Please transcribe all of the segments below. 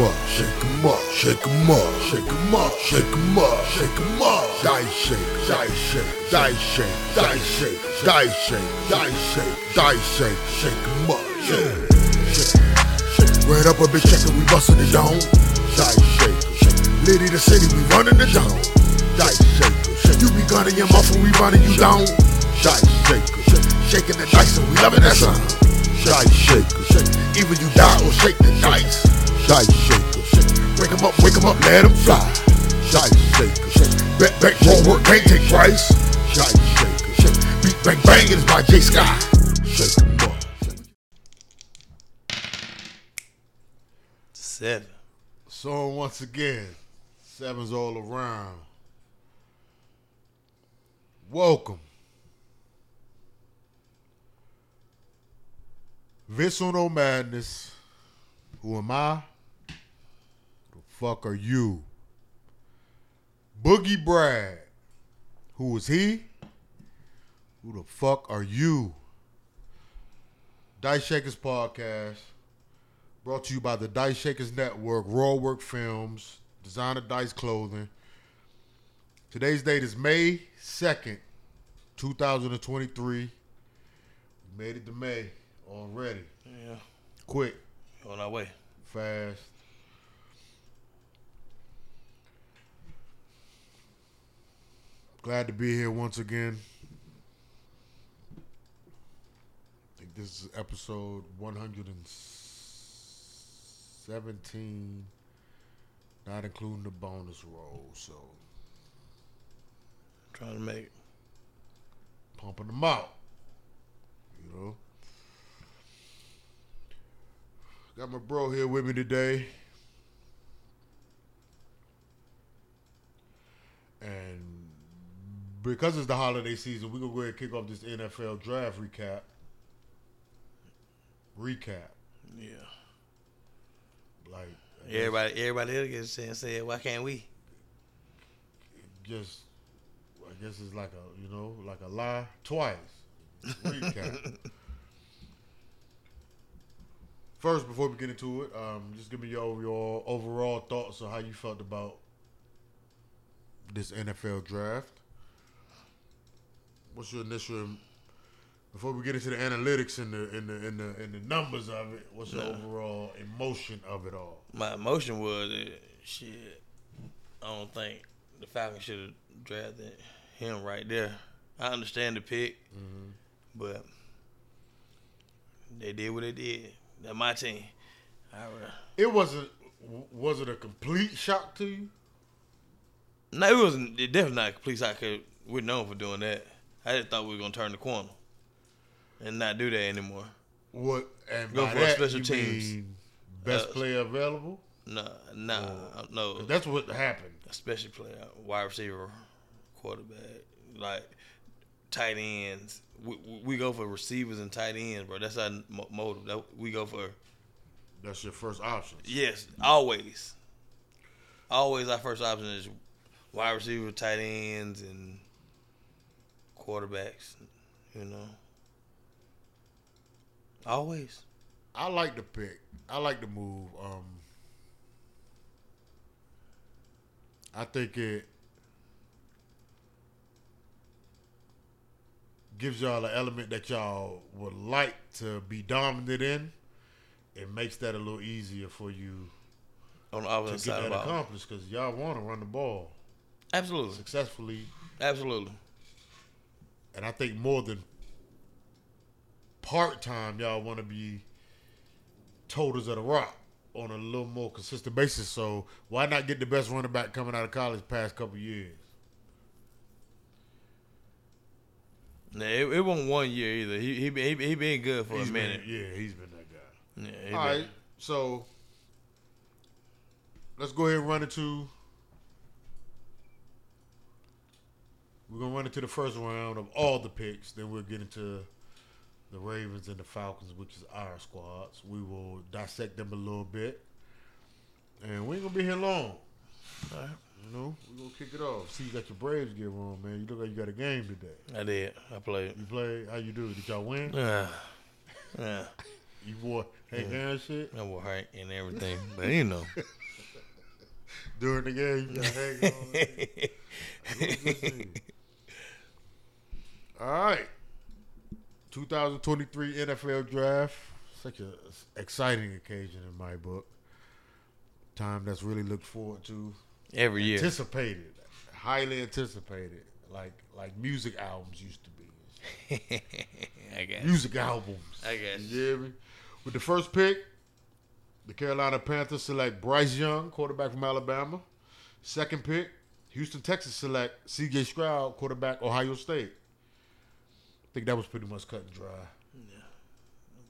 'em up, shake 'em up, shake 'em up, shake 'em up, shake 'em up, shake 'em up. Dice shake, dice shake, dice shake, dice shake, dice shake, dice shake, dice shake, shake 'em up, yeah. Red up a bitch checker, we bustin' it down. Dice shake. Liddy the city, we running it down. Dice shake. You be gunning your muffin, we running you down. Dice shake. Shaking the dice and we loving that sound. Dice shake, shake. Even you die or shake the dice. Dice shake, shake. Wake 'em up, wake 'em up, let 'em fly. Dice shake, shake. Back, back, forward, can't take price. Dice shake, shake. Beat bang bang is by J Sky. Shake 'em up. Seven. So once again, sevens all around. Welcome. Vince Uno Madness. Who am I? Fuck are you? Boogie Brad. Who is he? Who the fuck are you? Dice Shakers Podcast. Brought to you by the Dice Shakers Network, Raw Work Films, Designer Dice Clothing. Today's date is May 2nd, 2023. We made it to May already. Yeah. Quick, On our way. fast. Glad to be here once again. I think this is episode 117, not including the bonus roll. So, Trying to make pumping them out. You know. Got my bro here with me today. Because it's the holiday season, we're gonna go ahead and kick off this NFL draft recap. Recap. yeah. Like Everybody everybody else gets a chance say it. Why can't we? just I guess it's like a you know, like a lie twice. Recap. First, before we get into it, um, just give me your your overall thoughts on how you felt about this NFL draft. What's your initial before we get into the analytics and the and the and the, and the numbers of it? What's your Nah. overall emotion of it all? My emotion was uh, shit. I don't think the Falcons should have drafted him right there. I understand the pick, Mm-hmm. but they did what they did. That's my team. I, uh, It wasn't. Was it a complete shock to you? no, it wasn't. It definitely not a complete shock. 'cause We're known for doing that. I just thought we were gonna turn the corner and not do that anymore. What and Go for that, special teams. best Uh, player available? Nah, nah, Oh. no. That's what happened. especially player, wide receiver, quarterback, like tight ends. We, we- go for receivers and tight ends, bro. That's our mo- motive. That, we go for That's your first option. yes, always, always. Our first option is wide receiver, tight ends, and quarterbacks. You know, always. I like the pick. I like the move. Um, I think it gives y'all an element that y'all would like to be dominant in. It makes that a little easier for you On the to get side that accomplished because y'all want to run the ball Absolutely, successfully absolutely. And I think more than part time, y'all want to be totals of the rock on a little more consistent basis. So why not get the best running back coming out of college past couple years? Nah, it, it wasn't one year either. He he he, he been good for He's a been- minute. yeah, he's been that guy. Yeah, All been- right, so let's go ahead and run into. We're gonna run into the first round of all the picks. Then we'll get into the Ravens and the Falcons, which is our squads. We will dissect them a little bit, and we ain't gonna be here long. All right. You know, we're gonna kick it off. See, you got your Braves gear on, man. You look like you got a game today. I did. I played. You play? How you do? Did y'all win? Yeah. Yeah. You wore Hank Aaron shit. I was hurt and everything, but you know. During the game, you got Hank on. All right. 2023 NFL Draft. Such an exciting occasion in my book. Time that's really looked forward to. Every year. Anticipated. Highly anticipated. Like like music albums used to be. I guess. Music albums. I guess. You hear me? With the first pick, the Carolina Panthers select Bryce Young, quarterback from Alabama. Second pick, Houston Texas select C.J. Stroud, quarterback, Ohio State. I think that was pretty much cut and dry.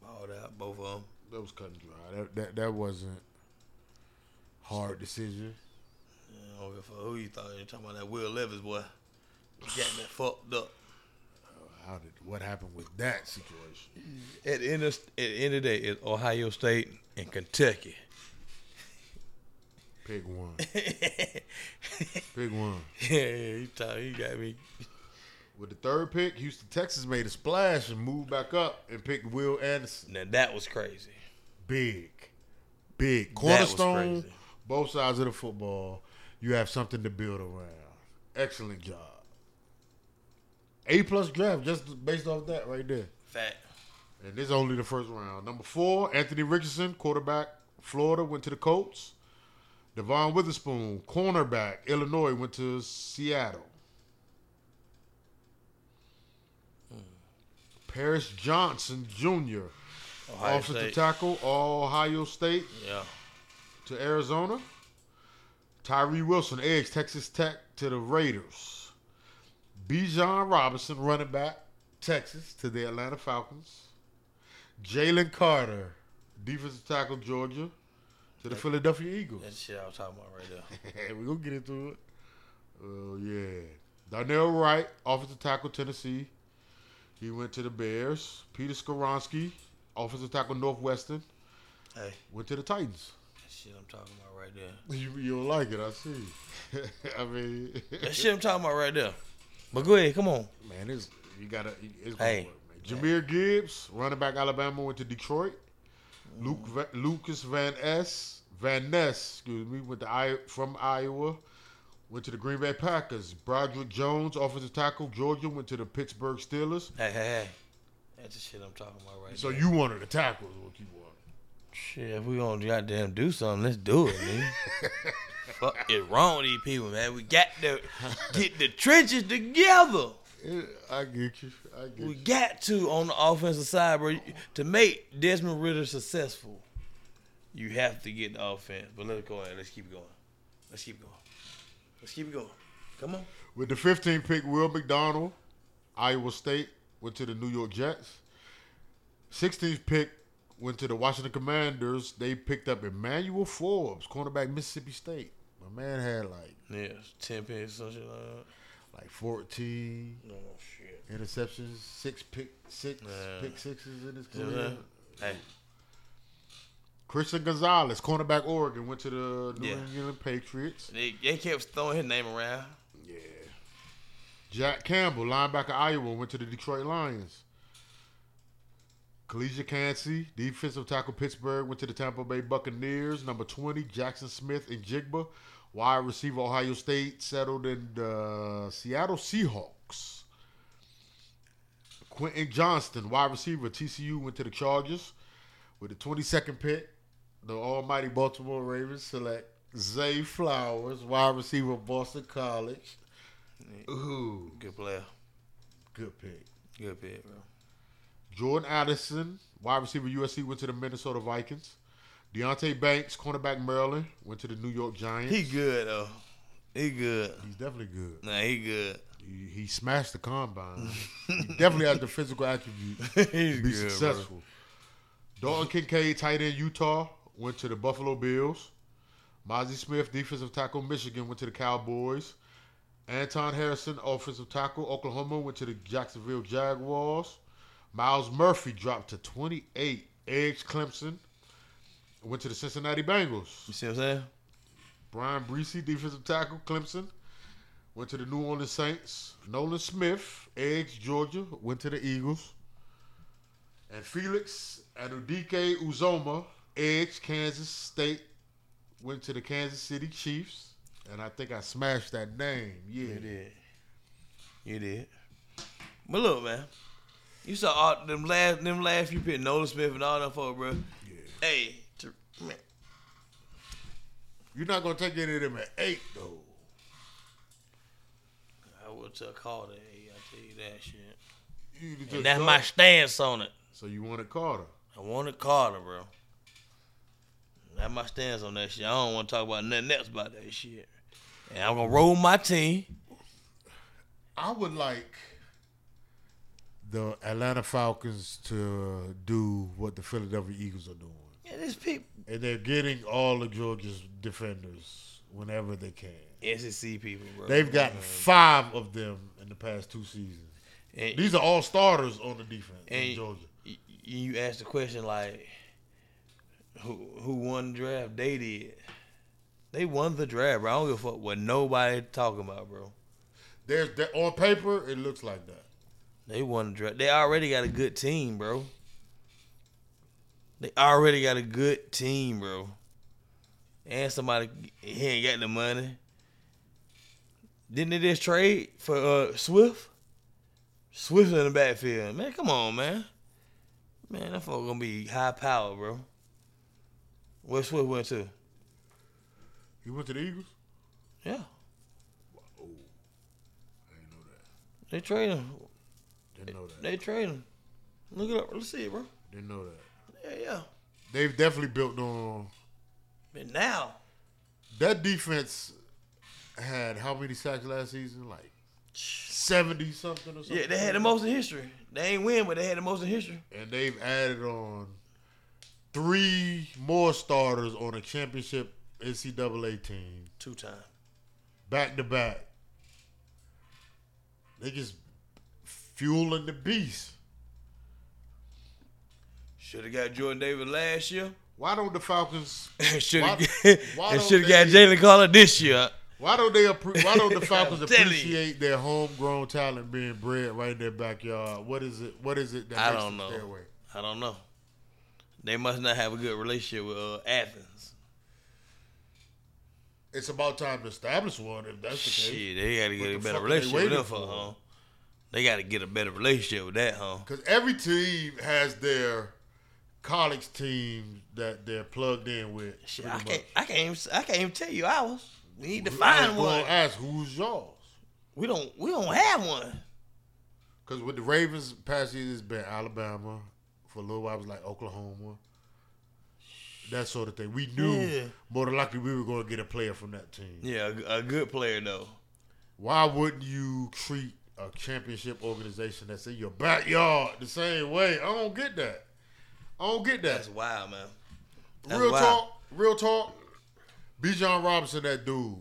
Balled out, both of them. That was cut and dry. That that, that wasn't hard decision. I don't give a who you thought you talking about that Will Levis boy. Got that fucked up. How did what happened with that situation? At the end of, at the end of the day, it's Ohio State and Kentucky. Pick one. Pick one. yeah, he, talk, he got me. With the third pick, Houston Texas made a splash and moved back up and picked Will Anderson. Now that was crazy. big, big That was cornerstone. crazy. Both sides of the football, you have something to build around. Excellent job. A plus draft just based off that right there. Fact. And this is only the first round. Number four, Anthony Richardson, quarterback, Florida, went to the Colts. Devon Witherspoon, cornerback, Illinois, went to Seattle. Paris Johnson Jr., Ohio offensive State. tackle, Ohio State Yeah. to Arizona. Tyree Wilson, edge, Texas Tech to the Raiders. Bijan Robinson, running back, Texas to the Atlanta Falcons. Jalen Carter, defensive tackle, Georgia to the Philadelphia Eagles. That's shit I was talking about right there. We're going to get into it. Oh, yeah. Darnell Wright, offensive tackle, Tennessee. He went to the Bears. Peter Skoronski, offensive tackle, Northwestern, Hey, went to the Titans. that shit I'm talking about right there. You, you don't like it, I see. I mean, That shit I'm talking about right there. But go ahead, come on. man, it's you gotta. It's Hey. work, man. Jahmyr Gibbs, running back, Alabama, went to Detroit. Luke mm. Va- Lucas Van S. Van Ness, excuse me, went to I from Iowa. Went to the Green Bay Packers. Broderick Jones, offensive tackle, Georgia, went to the Pittsburgh Steelers. Hey, hey, hey. That's the shit I'm talking about right now. So you wanted the tackles, what you want? Shit, if we gonna goddamn do something, let's do it, man. Fuck is wrong with these people, man. We got to get the trenches together. Yeah, I get you. I get We you. got to on the offensive side, bro. To make Desmond Ridder successful, you have to get the offense. But let's go ahead. Let's keep going. Let's keep going. Let's keep it going. Come on. With the 15th pick, Will McDonald, Iowa State, went to the New York Jets. 16th pick went to the Washington Commanders. They picked up Emmanuel Forbes, cornerback, Mississippi State. My man had like Yeah, ten picks, some shit like that. like 14 No shit. interceptions, six pick six Yeah. pick sixes in his career. Hey, Christian Gonzalez, cornerback, Oregon, went to the New Yeah. England Patriots. they, they kept throwing his name around. Yeah. Jack Campbell, linebacker Iowa, went to the Detroit Lions. Calijah Kancey, defensive tackle Pittsburgh, went to the Tampa Bay Buccaneers. Number 20, Jaxon Smith-Njigba. Wide receiver Ohio State settled in the Seattle Seahawks. Quentin Johnston, wide receiver TCU, went to the Chargers. With the 22nd pick, the almighty Baltimore Ravens select Zay Flowers, wide receiver Boston College. Ooh, Good player. good pick. Good pick, bro. Jordan Addison, wide receiver USC, went to the Minnesota Vikings. Deonte Banks, cornerback Maryland, went to the New York Giants. He good though. He good. He's definitely good. Nah, he good. He, he smashed the combine. he definitely has the physical attribute to be good, successful. Dalton Kincaid, tight end Utah, went to the Buffalo Bills. Mazi Smith, defensive tackle Michigan, went to the Cowboys. Anton Harrison, offensive tackle Oklahoma, went to the Jacksonville Jaguars. Myles Murphy dropped to 28. Edge Clemson went to the Cincinnati Bengals. You see what I'm saying? Bryan Bresee, defensive tackle, Clemson, went to the New Orleans Saints. Nolan Smith, Edge, Georgia, went to the Eagles. And Felix Anudike-Uzomah, Edge, Kansas State, went to the Kansas City Chiefs. And I think I smashed that name. Yeah. You did. You did. But look, man. You saw all them last them last few picks, Nolan Smith and all them folks, bro. Yeah. Hey, to, man, You're not gonna take any of them at eight though. I would have Carter. Hey, I tell you that shit. You And that's my stance on it. So you wanted Carter. I wanted Carter, bro. That's my stance on that shit. I don't want to talk about nothing else about that shit. And I'm gonna roll my team. I would like the Atlanta Falcons to do what the Philadelphia Eagles are doing. Yeah, these people, And they're getting all of Georgia's defenders whenever they can. SEC people, bro. They've gotten five of them in the past two seasons. And, These are all starters on the defense in Georgia. you asked the question like, who who won the draft? They did. They won the draft, bro. I don't give a fuck what nobody talking about, bro. There's that on paper, it looks like that. They won the draft. They already got a good team, bro. They already got a good team, bro. And somebody he ain't got the money. Didn't they just trade for uh, Swift? Swift in the backfield, man. Come on, man. Man, that fuck gonna be high power, bro. Where Swift went to? He went to the Eagles? Yeah, Oh, I didn't know that. they trade him. Didn't know that. They trade him. Look it up. Let's see it, bro. Didn't know that. Yeah, yeah. They've definitely built on But now, that defense had how many sacks last season? Like seventy something or something. Yeah, they had the most in history. They ain't win, but they had the most in history. and they've added on three more starters on a championship NCAA team Two time. back to back. They just fueling the beast. Should have got Jordan Davis last year. Why don't the Falcons? should have got Jalen Carter this year. Why don't they? appre- Why don't the Falcons I'm telling you. appreciate their homegrown talent being bred right in their backyard? What is it? What is it that I makes don't them know. stay away? I don't know. They must not have a good relationship with uh, Athens. It's about time to establish one. If that's the case, Shit, they got to get a better fuck are they relationship with them for, huh? They got to get a better relationship with that, huh? because every team has their college team that they're plugged in with. Shit, I can't. I can't, even, I can't even tell you ours. We need to find one. Ask who's yours? We don't, we don't have one. Because with the Ravens past year, it's been Alabama. For a little while, it was like Oklahoma. That sort of thing. We knew Yeah. more than likely we were going to get a player from that team. Yeah, a, a good player though. Why wouldn't you treat a championship organization that's in your backyard the same way? I don't get that. I don't get that. That's wild, man. that's real wild. talk, real talk. Bijan Robinson, that dude,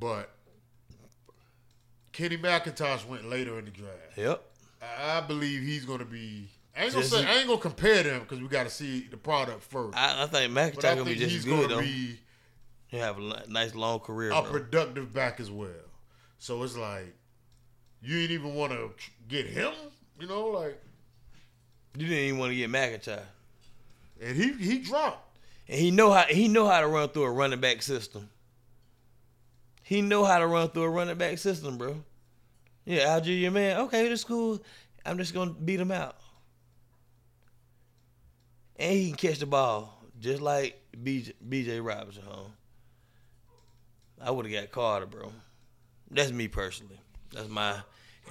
but Kenny McIntosh went later in the draft. Yep. I I believe he's going to be. I ain't gonna say I ain't gonna compare them because we got to see the product first. I, I think McIntyre but I gonna be just he's as good gonna though. be He have a li- nice long career. a bro. productive back as well. So it's like you ain't even want to get him, you know, like You didn't even want to get McIntyre, and he he dropped. and he know how he know how to run through a running back system. He know how to run through a running back system, bro. Yeah, Allgeier, your man. Okay, that's cool. I'm just gonna beat him out, and he can catch the ball just like BJ, BJ Robinson, huh? I would have got Carter, bro. That's me personally. That's my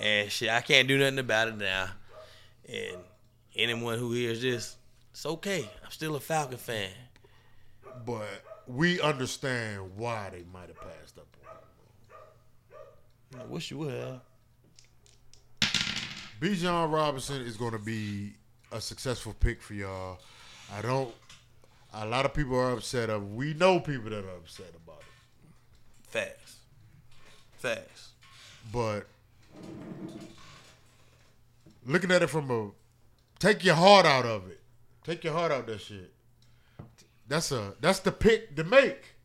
and shit. I can't do nothing about it now. And anyone who hears this, it's okay. I'm still a Falcon fan. But we understand why they might have passed up on him. I wish you would have. Bijan Robinson is going to be a successful pick for y'all. I don't. A lot of people are upset. Of we know people that are upset about it, Facts. Facts. but looking at it from a take your heart out of it. Take your heart out of that shit. That's a that's the pick to make.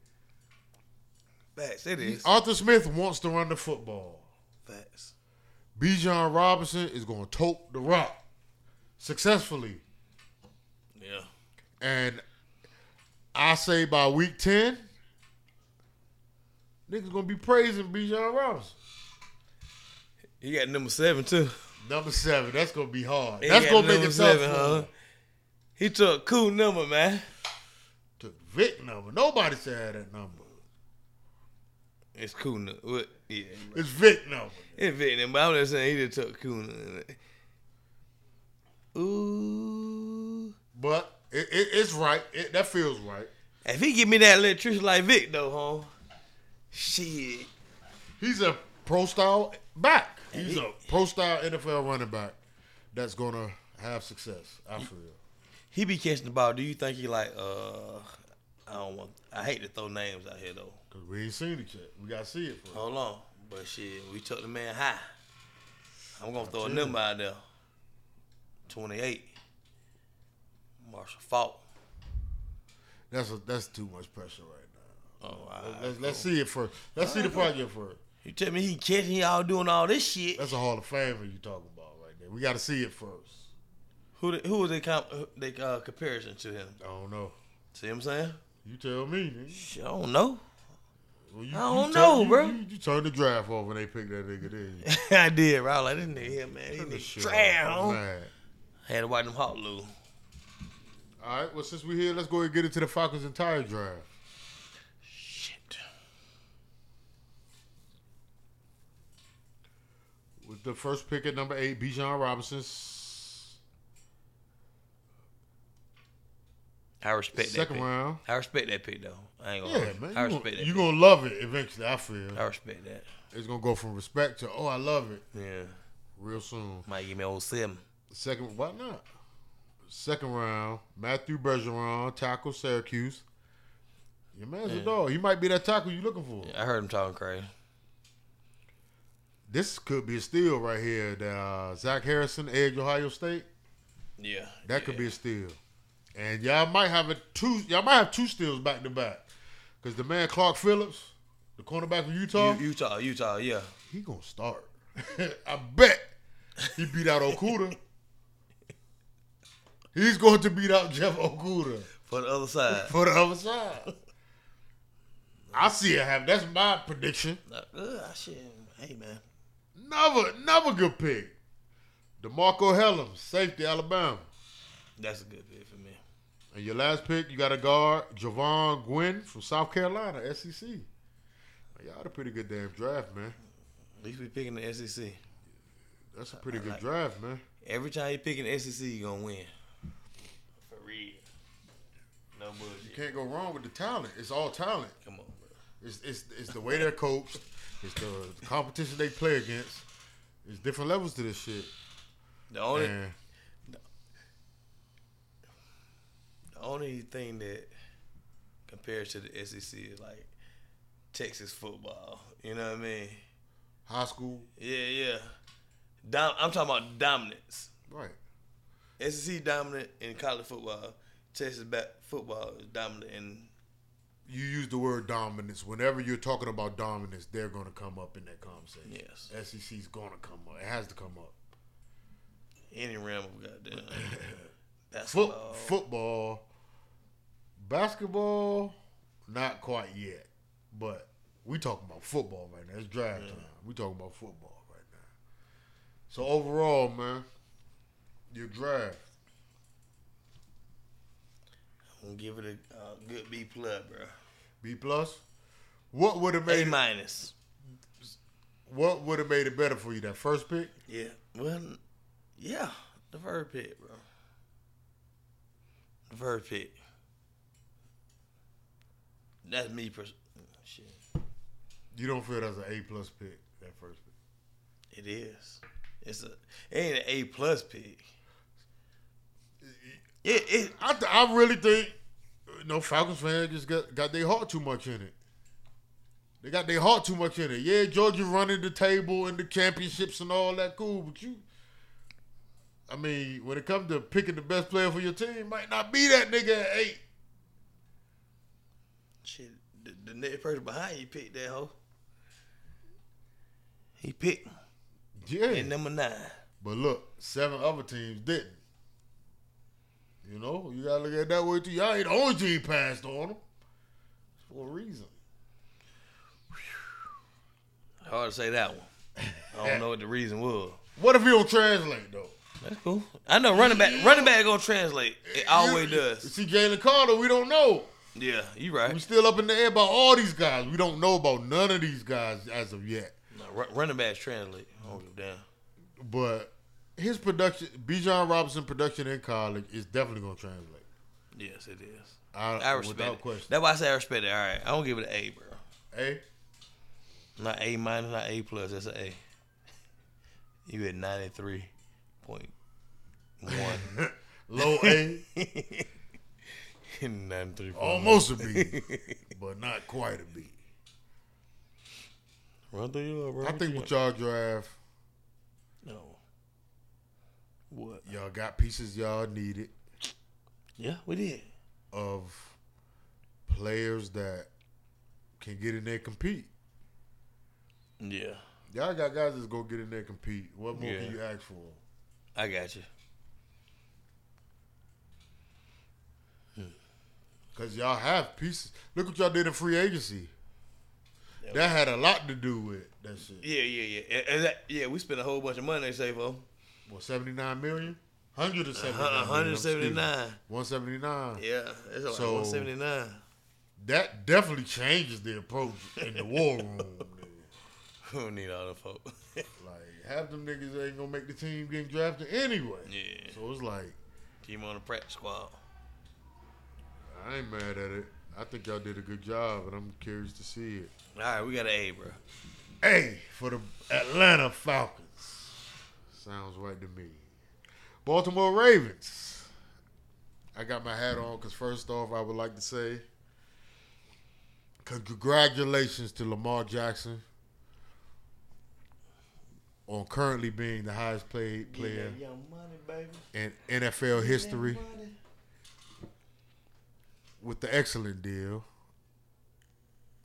Facts. It is. Arthur Smith wants to run the football. Facts. Bijan Robinson is going to tote the rock. successfully. And I say by week 10, niggas gonna be praising Bijan Robinson. He got number seven too. Number seven, that's gonna be hard. He That's gonna make number it tough. seven, for huh? He took a cool number, man. Took Vic number. Nobody said that number. It's cool. nu- What? Yeah. It's Vic number. It's Vietnam, but I'm just saying he just took cool. number. Ooh. But it, it, it's right. It, that feels right. If he give me that electricity like Vic though, huh? Shit. He's a pro style back. He's he- a pro style NFL running back that's gonna have success. I feel. He be catching the ball. Do you think he like uh I don't want I hate to throw names out here though. Cause we ain't seen it yet. We gotta see it first. Hold on. But shit, we took the man high. I'm gonna throw a number out there. Twenty eight. Marshall Faulk. That's a, that's too much pressure right now. Oh, all Let's, right, let's, let's see it first. Let's see the project first. You tell me he catching, he all doing all this shit. That's a Hall of Famer you talking about right there. We got to see it first. Who they, who was they comp, they uh, comparison to him? I don't know. See what I'm saying? You tell me. Nigga. I don't know. Well, you, I don't you know, bro. You, you turned the draft off when they picked that nigga. Did? I did, bro. I was like, this nigga here, man. He nigga trash. Mad. Had to wipe them hot Lou. All right. Well, since we're here, let's go ahead and get into the Falcons' entire draft. Shit. With the first pick at number eight, Bijan Robinson. I respect that Second round. I respect that pick though. I ain't gonna. Yeah, man. I respect gonna, that. you pick. gonna love it eventually. I feel I respect that. it's gonna go from respect to oh, I love it Yeah. real soon. Might give me old seven. Second, why not? Second round, Matthew Bergeron, tackle Syracuse. Your man's a dog. He might be that tackle you looking for. I heard him talking crazy. This could be a steal right here. That uh, Zach Harrison, Edge, Ohio State. Yeah. That could be a steal. And y'all might have a two. Y'all might have two steals back to back. Cause the man Clark Phillips, the cornerback from Utah, U- Utah, Utah, yeah. he gonna start. I bet he beat out Okudah. He's going to beat out Jeff Okudah For the other side. for the other side. I see it happen. That's my prediction. Uh, I shit. Hey man. Another, another good pick. DeMarcco Hellams, safety, Alabama. That's a good pick for me. And your last pick, you got a guard, Jovaughn Gwyn from South Carolina, SEC. Y'all had a pretty good damn draft, man. At least we picking the SEC. That's a pretty I good like- draft, man. Every time you picking the SEC, you gonna win. No You can't go wrong with the talent. It's all talent. Come on, bro. It's, it's, it's the way they're coached. It's the, the competition they play against. It's different levels to this shit. The only And the only thing that compares to the SEC is like Texas football. You know what I mean? high school, Yeah, yeah. Dom- I'm talking about dominance. right. SEC dominant in college football. Texas back football is dominant in You use the word dominance. Whenever you're talking about dominance, they're going to come up in that conversation. yes SEC's going to come up. It has to come up. any realm of goddamn. That's Foot, football, basketball, not quite yet. But we talking about football right now. It's draft time. We talking about football right now. So overall, man, your draft. I'm give it a uh, good B plus, bro. B plus. What would have made A minus. what would have made it better for you? That first pick. Yeah. Well, yeah. The first pick, bro. The first pick. That's me. Pers- shit. You don't feel that's an A plus pick. That first pick. It is. It's a. It ain't an A plus pick. It. It. I th- I really think you know Falcons fans just got got their heart too much in it. They got their heart too much in it. Yeah, Georgia running the table and the championships and all that cool, but you I mean, when it comes to picking the best player for your team, might not be that nigga at eight. Shit. The, the next person behind you picked that hoe. He picked Yeah. at number nine. But look, seven other teams didn't. You know, you gotta look at it that way too. Y'all ain't the only team passed on them It's for a reason. Hard to say that one. I don't know what the reason was. What if he don't translate though? That's cool. I know running back. Running back gonna translate. It always You- does. See, Jalen Carter, we don't know. Yeah, you right. We right. still up in the air about all these guys. We don't know about none of these guys as of yet. No, running backs translate. I don't give a damn. But his production, Bijan Robinson production in college is definitely gonna translate. Yes, it is. I, I respect without it. question. That's why I say I respect it. All right, I don't give it an A, bro. A. Not A minus, not A plus. That's an A. You at ninety three point one. low A, ninety three. almost a B, but not quite a B. Run through your bro. I think with y'all draft, No. What? y'all got pieces y'all needed Yeah, we did. of players that can get in there and compete. Yeah, Y'all got guys that's gonna get in there and compete. What more Yeah. can you ask for? I got you. Hmm. Because y'all have pieces. Look what y'all did in free agency. Yeah. That had a lot to do with that shit. Yeah, yeah, yeah. And- and that- yeah, we spent a whole bunch of money. They say for What, 79 million? 179 million, one hundred seventy nine. excuse me. 179. Yeah, it's like So- one seventy nine. That definitely changes the approach in the war room. nigga. We don't need all the folk. Like, half them niggas ain't gonna make the team getting drafted anyway. yeah, So it's like, keep him on the practice squad. I ain't mad at it. I think y'all did a good job, and I'm curious to see it. All right, we got an A, bro. A for the Atlanta Falcons. Sounds right to me. Baltimore Ravens. I got my hat on because first off, I would like to say congratulations to Lamar Jackson on currently being the highest paid player money, in NFL history with the excellent deal.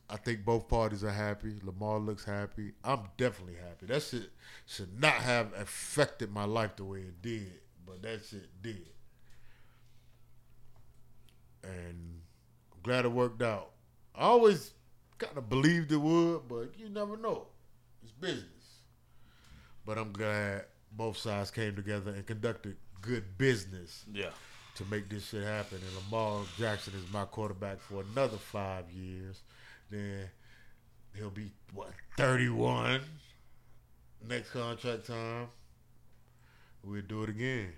I think both parties are happy. Lamar looks happy. I'm definitely happy. That shit should not have affected my life the way it did, but that shit did. And I'm glad it worked out. I always kind of believed it would, but you never know. It's business. But I'm glad both sides came together and conducted good business Yeah. to make this shit happen. And Lamar Jackson is my quarterback for another five years. Then he'll be what thirty one next contract time. We'll do it again.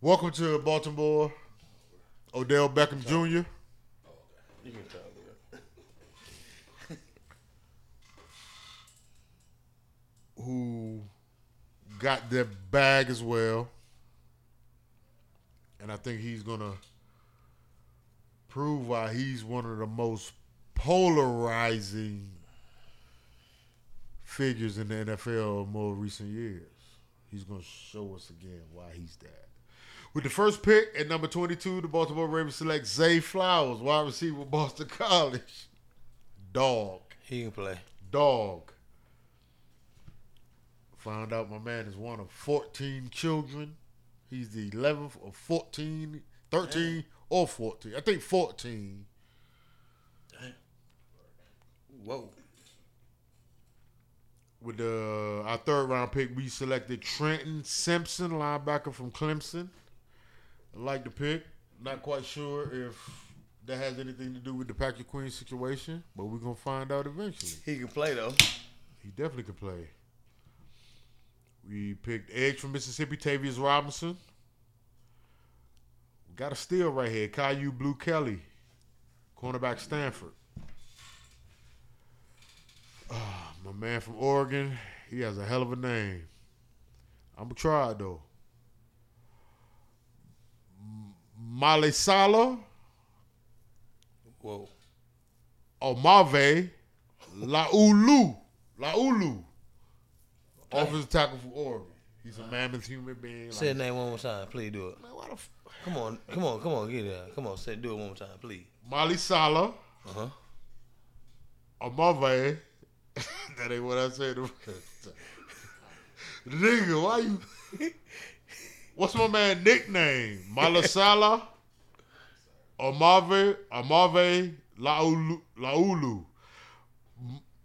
Welcome to Baltimore, Odell Beckham Jr. You can bro. who got their bag as well. And I think he's going to prove why he's one of the most polarizing figures in the NFL in more recent years. He's going to show us again why he's that. With the first pick at number 22, the Baltimore Ravens select Zay Flowers, wide receiver, Boston College. Dog. He can play. Dog. Found out my man is one of 14 children. He's the 11th of 14, 13 or 14. I think 14. Damn. Whoa. With the our third round pick, we selected Trenton Simpson, linebacker from Clemson. I like the pick. Not quite sure if that has anything to do with the Patrick Queen situation, but we're gonna find out eventually. He can play though. He definitely can play. We picked Edge from Mississippi, Tavius Robinson. Got a steal right here. Kyu Blu Kelly, cornerback Stanford. Ah, my man from Oregon, he has a hell of a name. I'm gonna try it though. Male Sala Whoa. Omave Laulu. Laulu. Offensive tackle from Oregon. He's a mammoth human being. Say Like, the name one more time, please do it. man, why the f- Come on, come on, come on, get it. Come on, say do it one more time, please. Mali Sala, Uh huh. Omave. that ain't what I said. the first time. Nigga, why you? What's my man nickname? Malasala, Amave, Amave Laulu, Laulu.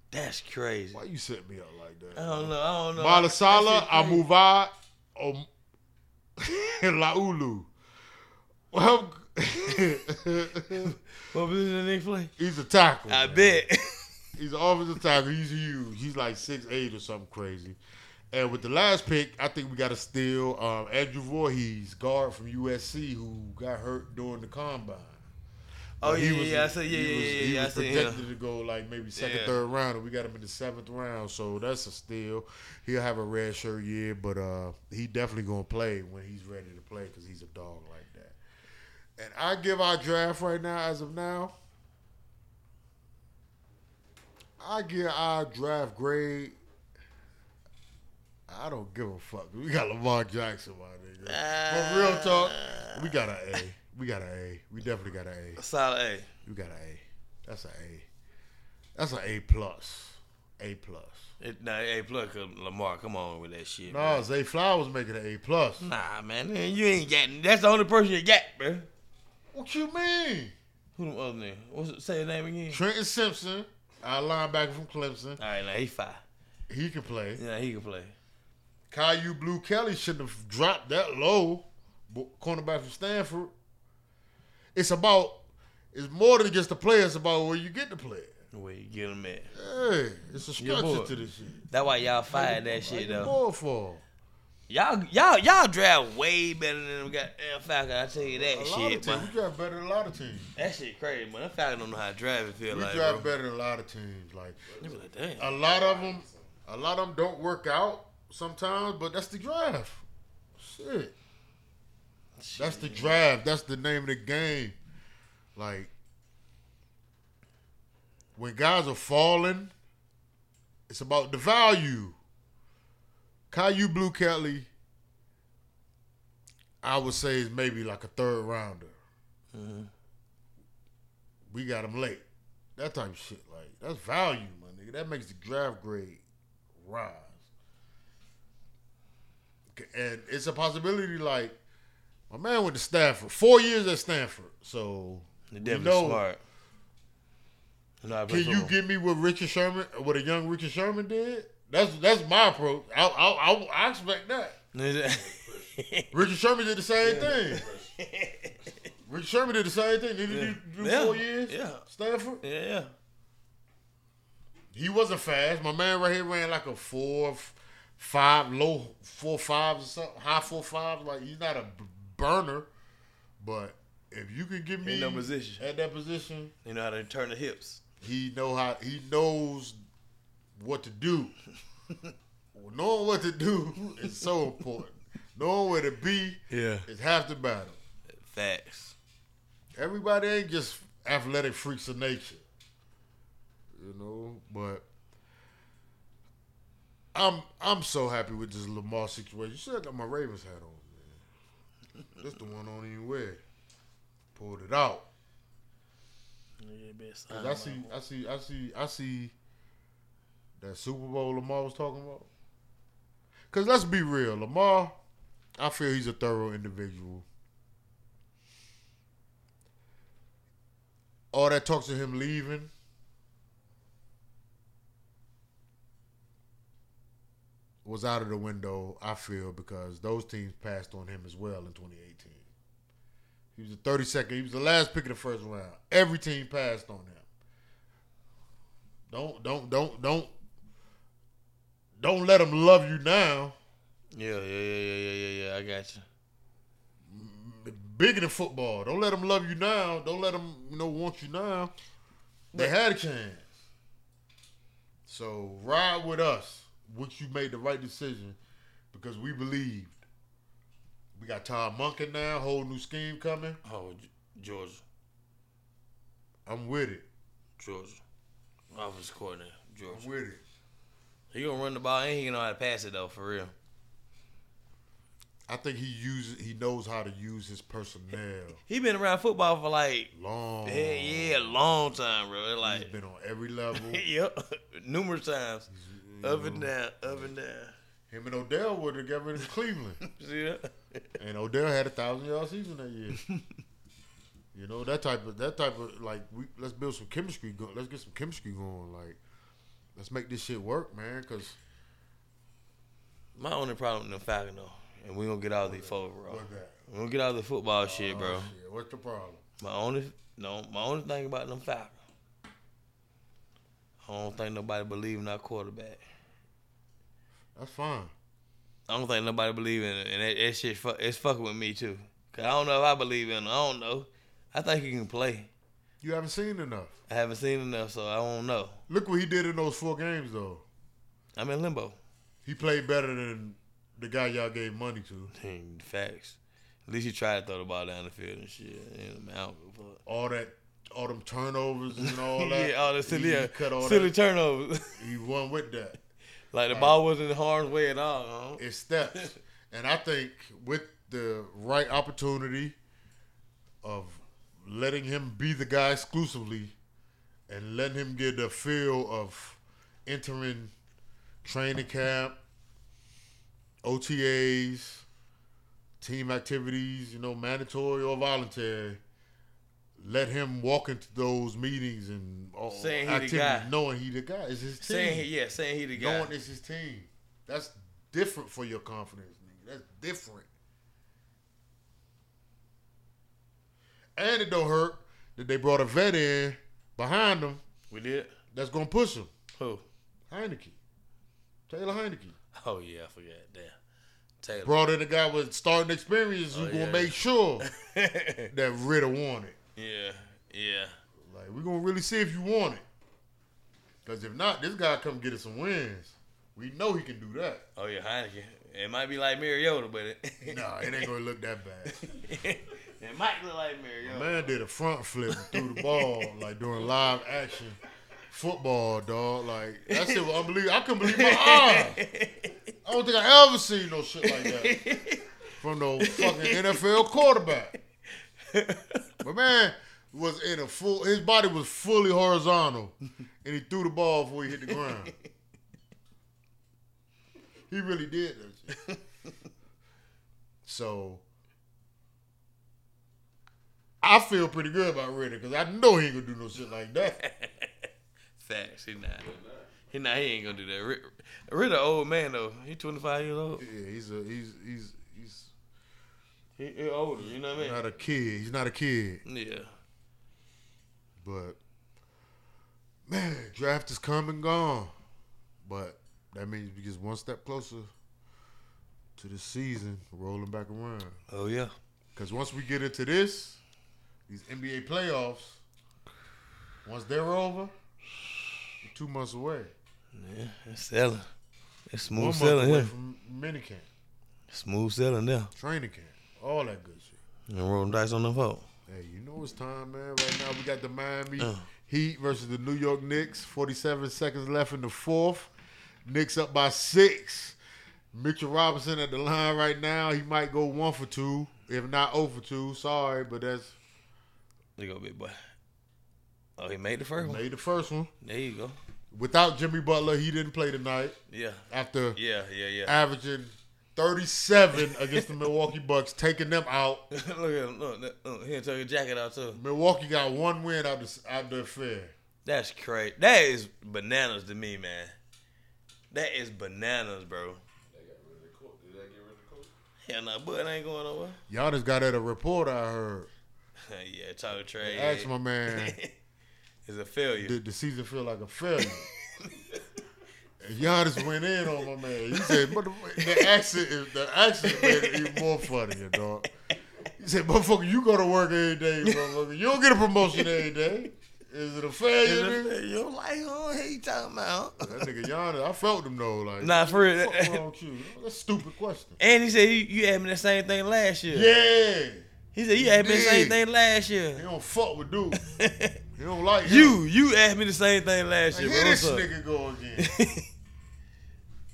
That's crazy. Why you set me up like that? I don't know. I don't know. Malasala. Amuva, um, Laulu. Well, What position did they play? he's a tackle. I man. bet. He's an offensive tackle. He's huge. He's like six eight or something crazy. And with the last pick, I think we got to steal um, Andrew Voorhees, guard from USC, who got hurt during the combine. Oh, But yeah, yeah, yeah. I said, yeah, he yeah, was, yeah, He yeah, I was seen projected him. to go like maybe second, Yeah. third round, and we got him in the seventh round. So that's a steal. He'll have a red shirt year, but uh, he definitely gonna play when he's ready to play because he's a dog like that. And I give our draft right now, as of now, I give our draft grade. I don't give a fuck. We got Lamar Jackson, my nigga. But real uh. talk, we got an A. We got an A. We definitely got an A. A solid A. You got an A. That's an A. That's an A plus. A plus. It, nah, A plus. Lamar, come on with that shit. No, man. Zay Flowers making an A plus. Nah, man, you ain't getting. That's the only person you got, bro. What you mean? Who the other name? What's it, say his name again? Trenton Simpson, our linebacker from Clemson, All right, now he fine. he can play. Yeah, he can play. Kyu Blu Kelly shouldn't have dropped that low. But cornerback from Stanford. It's about. It's more than just the player. It's about where you get the player. Where you get them at? Hey, it's a structure to this shit. That's why y'all fired that shit though. for. Y'all, y'all, y'all draft way better than them goddamn Falcons. I tell you that A lot shit, of teams. man. We draft better than a lot of teams. That shit crazy, man. That Falcons don't know how to drive. It feel We like, draft bro. better than a lot of teams. Like You like, damn. a lot of them, a lot of them don't work out sometimes, but that's the draft. Shit, that's the draft. That's the name of the game. Like when guys are falling, it's about the value. Kyu Blu Kelly, I would say is maybe like a third rounder. Mhm. We got him late. That type of shit, like that's value, my nigga. That makes the draft grade rise. And it's a possibility, like my man went to Stanford, four years at Stanford. So They we definitely know- smart. You know play Can you give me what Richard Sherman, what a young Richard Sherman did? That's that's my approach. I I, I, I expect that. Richard Sherman did the same thing. Richard Sherman did the same thing. Did he do, do Yeah. four years? Yeah. Stanford. yeah, yeah. He wasn't fast. My man right here ran like a four, five, low four fives or something, high four fives. Like he's not a burner, but if you can give me In no position. at that position, You know how to turn the hips. he know how he knows what to do. Well, Knowing what to do is so important. Knowing where to be Yeah. is half the battle. Facts. Everybody ain't just athletic freaks of nature. You know, but I'm I'm so happy with this Lamar situation. You still got my Ravens hat on, man. That's the one I don't even wear. Pulled it out. Yeah, best 'Cause I see I see I see I see that Super Bowl Lamar was talking about. Cause let's be real, Lamar, I feel he's a thorough individual. All that talks of him leaving. Was out of the window, I feel, because those teams passed on him as well in 2018. He was the 32nd. He was the last pick of the first round. Every team passed on him. Don't don't don't don't don't let them love you now. Yeah, yeah, yeah, yeah, yeah, yeah, yeah. I got you. Bigger than football. Don't let them love you now. Don't let them you know want you now. They had a chance. So ride with us, which you made the right decision because we believed. We got Todd Monken now, whole new scheme coming. Oh, Georgia, I'm with it. Georgia, offensive coordinator, Georgia. I'm with it. He gonna run the ball and he gonna know how to pass it though, for real. I think he uses he knows how to use his personnel. He been around football for like, Long. yeah, yeah, a long time, bro. He's Like, been on every level. yep, numerous times, up and down, up and down. Him and Odell were together in Cleveland. That? and Odell had a thousand yard season that year. you know that type of that type of like we let's build some chemistry. Go, let's get some chemistry going. Like let's make this shit work, man. Because My only problem with the Falcon though, and we gonna get out of the fold, bro. We gonna get out of the football oh, shit, bro. Oh, shit. What's the problem? My only no, my only thing about them Falcons, I don't think nobody believe in our quarterback. That's fine. I don't think nobody believe in it, and that, that shit fuck, it's fucking with me too. Cause I don't know if I believe in him. I don't know. I think he can play. You haven't seen enough. I haven't seen enough, so I don't know. Look what he did in those four games, though. I'm in limbo. He played better than the guy y'all gave money to. Dang, Facts. At least he tried to throw the ball down the field and shit. And I don't give. All that, all them turnovers and all that. yeah, all the silly, He cut all silly that. turnovers. He won with that. like the Right. ball wasn't in harm's way at all. Huh? It's steps. and I think with the right opportunity of letting him be the guy exclusively and letting him get the feel of entering training camp, OTAs, team activities, you know, mandatory or voluntary. Let him walk into those meetings and all Saying he the activities, guy. knowing he the guy. It's his team Saying he, yeah, saying he the guy. knowing it's his team. That's different for your confidence, nigga. That's different. And it don't hurt that they brought a vet in behind them we did. that's gonna push him. Who? Heinicke. Taylor Heinicke. Oh yeah, I forgot. Damn. Taylor. Brought in a guy with starting experience who's Oh, gonna yeah. make sure that Ridder it. yeah, yeah. Like we're gonna really see if you want it. Cause if not, this guy come get us some wins. We know he can do that. Oh yeah, Heineken. It might be like Mariota, but it. Nah, it ain't gonna look that bad. it might look like Mariota. Man did a front flip through the ball like during live action football, dog. Like that shit was unbelievable. I couldn't believe my eyes. I don't think I ever seen no shit like that from no fucking NFL quarterback. But man was in a full. His body was fully horizontal, and he threw the ball before he hit the ground. He really did that shit. So I feel pretty good about Ridder because I know he ain't gonna do no shit like that. Facts. He not. He not. He ain't gonna do that. Ridder, Ridder old man though. He 25 years old. Yeah, he's a he's he's he's He, he older. You know what I mean? not a kid. He's not a kid, yeah. but man, draft is come and gone. But that means we get one step closer to the season rolling back around. Oh yeah. Because once we get into this, these NBA playoffs, once they're over, we're two months away. Yeah. It's selling. It's One smooth month selling here. from minicamp, Smooth selling there. training camp, all that good shit. And rolling dice on the phone. Hey, you know it's time, man. Right now we got the Miami Uh. Heat versus the New York Knicks. 47 seconds left in the fourth. Knicks up by six. Mitchell Robinson at the line right now. He might go one for two, if not 0 for two. Sorry, but that's There you go, big boy. Oh, he made the first one. made the first one. There you go. Without Jimmy Butler, he didn't play tonight Yeah. after Yeah, yeah, yeah. averaging 37 against the Milwaukee Bucks, taking them out. look at him. Look, look, look. He took his jacket out too. Milwaukee got one win out of, out the affair. That's crazy. That is bananas to me, man. That is bananas, bro. They got rid of the coach. Did they get rid of the coach? Hell no, Bud ain't going nowhere. Y'all just got at a report I heard. yeah, talk trade. Ask my man. it's a failure. did the season feel like a failure? and Giannis went in on my man. He said, "But the, the accent is the accent made it even more funnier, dog." He said, "Motherfucker, you go to work every day, motherfucker. You don't get a promotion every day. Is it a failure?" It's a nigga?" failure. You like, oh, hey, you talking about? That nigga Giannis, I felt him though. Like, Nah, for real. what the wrong with you? That's a stupid question. And he said you, you asked me the same thing last year. Yeah, He said you asked me the same thing last year. he don't fuck with dude. He don't like him. you, you asked me the same thing last year. here bro. this What's up? nigga go again.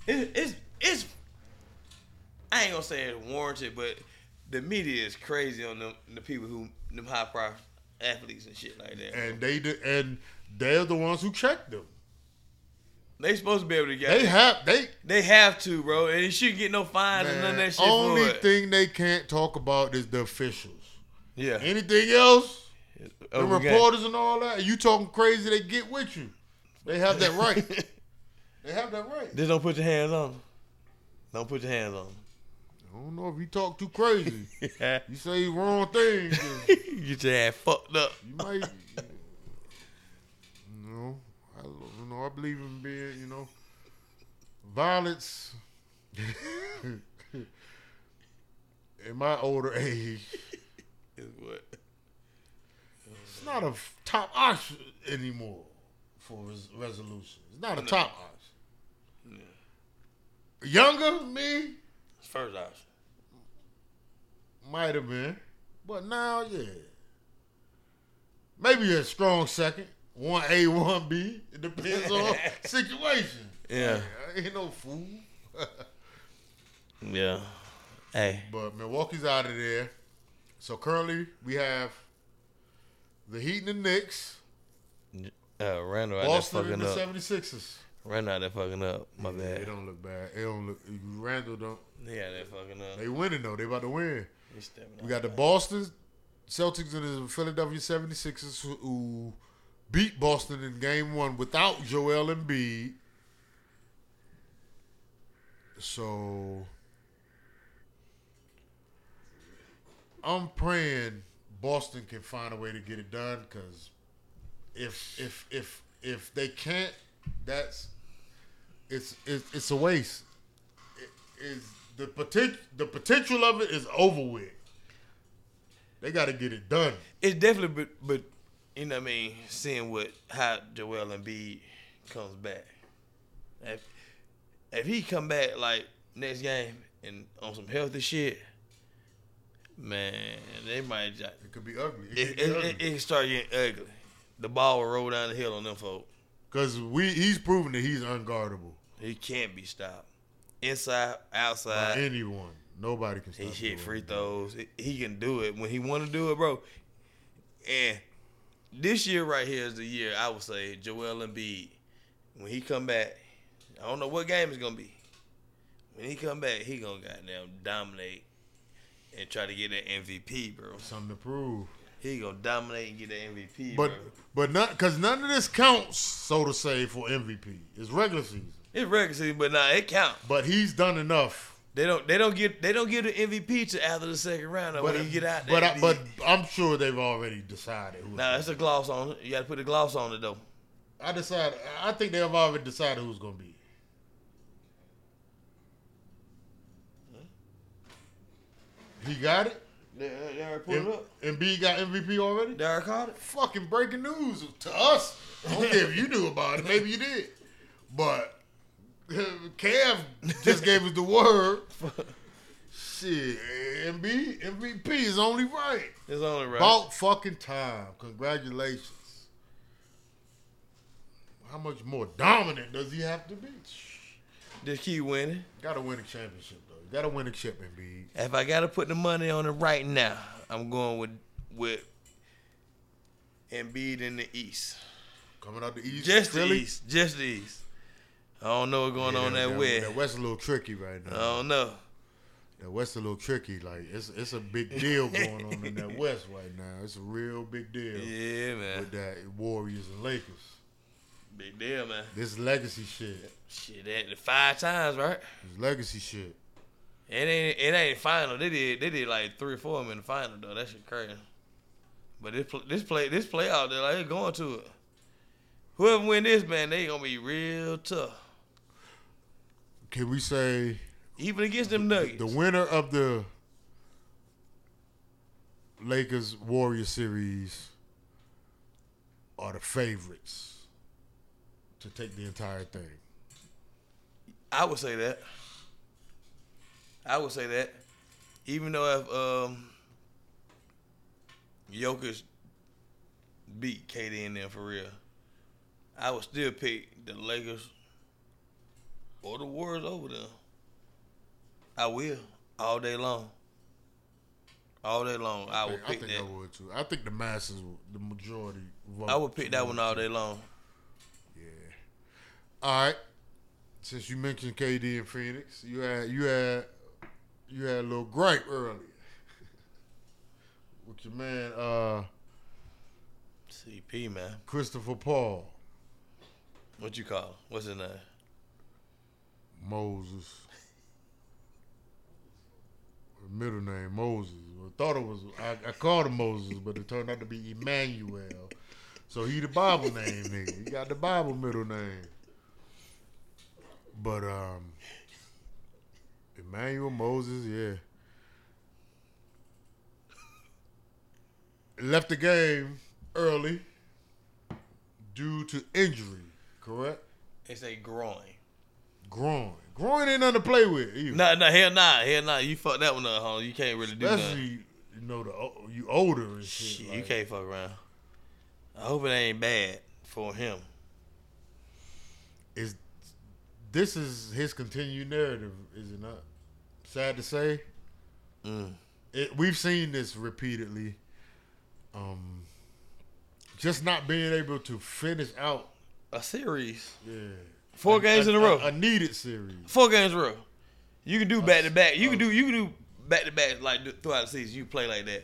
it, it's it's I ain't gonna say it's warranted, but the media is crazy on them the people who them high profile athletes and shit like that. and they did, and they're the ones who checked them. They supposed to be able to get. They have they They have to, bro, and it shouldn't get no fines and none of that shit The only thing they can't talk about is the officials. yeah, Anything else, the Over game. reporters and all that, you talking crazy, they get with you. They have that right. they have that right. Just don't put your hands on. 'em. Don't put your hands on. I don't know if you talk too crazy. 'em. You say wrong things. Get your ass fucked up. You might, you know, I, you know, I believe in being, you know, violence. in my older age, Is what? it's not a top option anymore for res- resolution. It's not a top option. Yeah. Younger me It's first option. might have been, but now, yeah, maybe a strong second. One A, one B. It depends on situation. Yeah. I ain't no fool. Yeah. Hey. But Milwaukee's out of there. So currently we have the Heat and the Knicks, Uh, Randall out Boston there and fucking the up. 76ers. Randall out there fucking up. My bad. They don't look bad. They don't look. Randall don't. Yeah, they're fucking up. They winning though. They about to win. We got the. Boston Celtics and the Philadelphia 76ers who, who beat Boston in game one without Joel Embiid. So I'm praying Boston can find a way to get it done because if if if if they can't, that's it's it's, it's a waste. It is the potential the potential of it is over with. They got to get it done. It's definitely, but, but you know what I mean. Seeing what how Joel Embiid comes back. If if he come back like next game and on some healthy shit, man, they might. It could be ugly. It, it, it, it can start getting ugly. The ball will roll down the hill on them folk. Because we he's proven that he's unguardable He can't be stopped. Inside, by outside. anyone. Nobody can stop. He hit free throws. He can do it when he want to do it, bro. And this year right here is the year I would say Joel Embiid. When he come back, I don't know what game it's gonna be. When he come back, he gonna goddamn dominate and try to get that MVP, bro. Something to prove. He gonna dominate and get that MVP, But bro. but not because none of this counts, so to say, for MVP. It's regular season. It's regular season, but nah, it count. But he's done enough. They don't. They don't get. They don't give the MVP to after the second round. Or But when you get out there. but I, but I'm sure they've already decided. Who's nah, it's a gloss on it. You got to put the gloss on it though. I decided. I think they've already decided who's going to be. He got it. They, uh, they already put M- Embiid got MVP already. They already caught it. Fucking breaking news to us. I don't care if you knew about it. Maybe you did. But Kev just gave us the word. Shit, MB, MVP is only right. It's only right. About fucking time. Congratulations. How much more dominant does he have to be? Just keep winning. Gotta win a championship though. Gotta win a chip, Embiid. If I gotta put the money on it right now, I'm going with with Embiid in the East. Coming out the East, Just Philly. the East. Just the East. I don't know what's going Yeah, on that, that, way. That West a little tricky right now. I don't know. That West a little tricky. Like it's it's a big deal going on in that West right now. It's a real big deal Yeah, man. with that Warriors and Lakers. Big deal, man. This legacy shit. Shit, that five times, right? This legacy shit. It ain't it ain't final. They did they did like three or four of them in the final though. That shit crazy. But this this play this play out there like they going to it. Whoever win this man, they gonna be real tough. Can we say Even against them Nuggets. the winner of the Lakers Warrior series are the favorites to take the entire thing? I would say that. I would say that. Even though if um Jokic beat KD in there for real, I would still pick the Lakers or the Warriors over them. I will all day long. All day long, I would I pick think that. I would too. I think the masses, the majority vote. I would pick that one all day long. Yeah. All right. Since you mentioned KD and Phoenix, you had you had you had a little gripe earlier with your man uh CP man. Christopher Paul What you call? him? What's his name? Moses. Middle name Moses. I thought it was I, I called him Moses, but it turned out to be Emmanuel. So he the Bible name nigga. He got the Bible middle name. But um Emmanuel Moses, yeah. Left the game early due to injury, correct? It's a groin. Groin. Groin ain't nothing to play with either. Nah, nah, hell nah, hell nah. You fuck that one up, huh? You can't really do Especially, nothing. you know, the you older and shit. Shit, like- you can't fuck around. I hope it ain't bad for him. Is this is his continued narrative? Is it not? Sad to say, Mm. it, we've seen this repeatedly. Um, just not being able to finish out. A series, Yeah, four games in a row, A, needed series. four games in a row. You can do back to back. You can do you can do back to back like throughout the season. You play like that.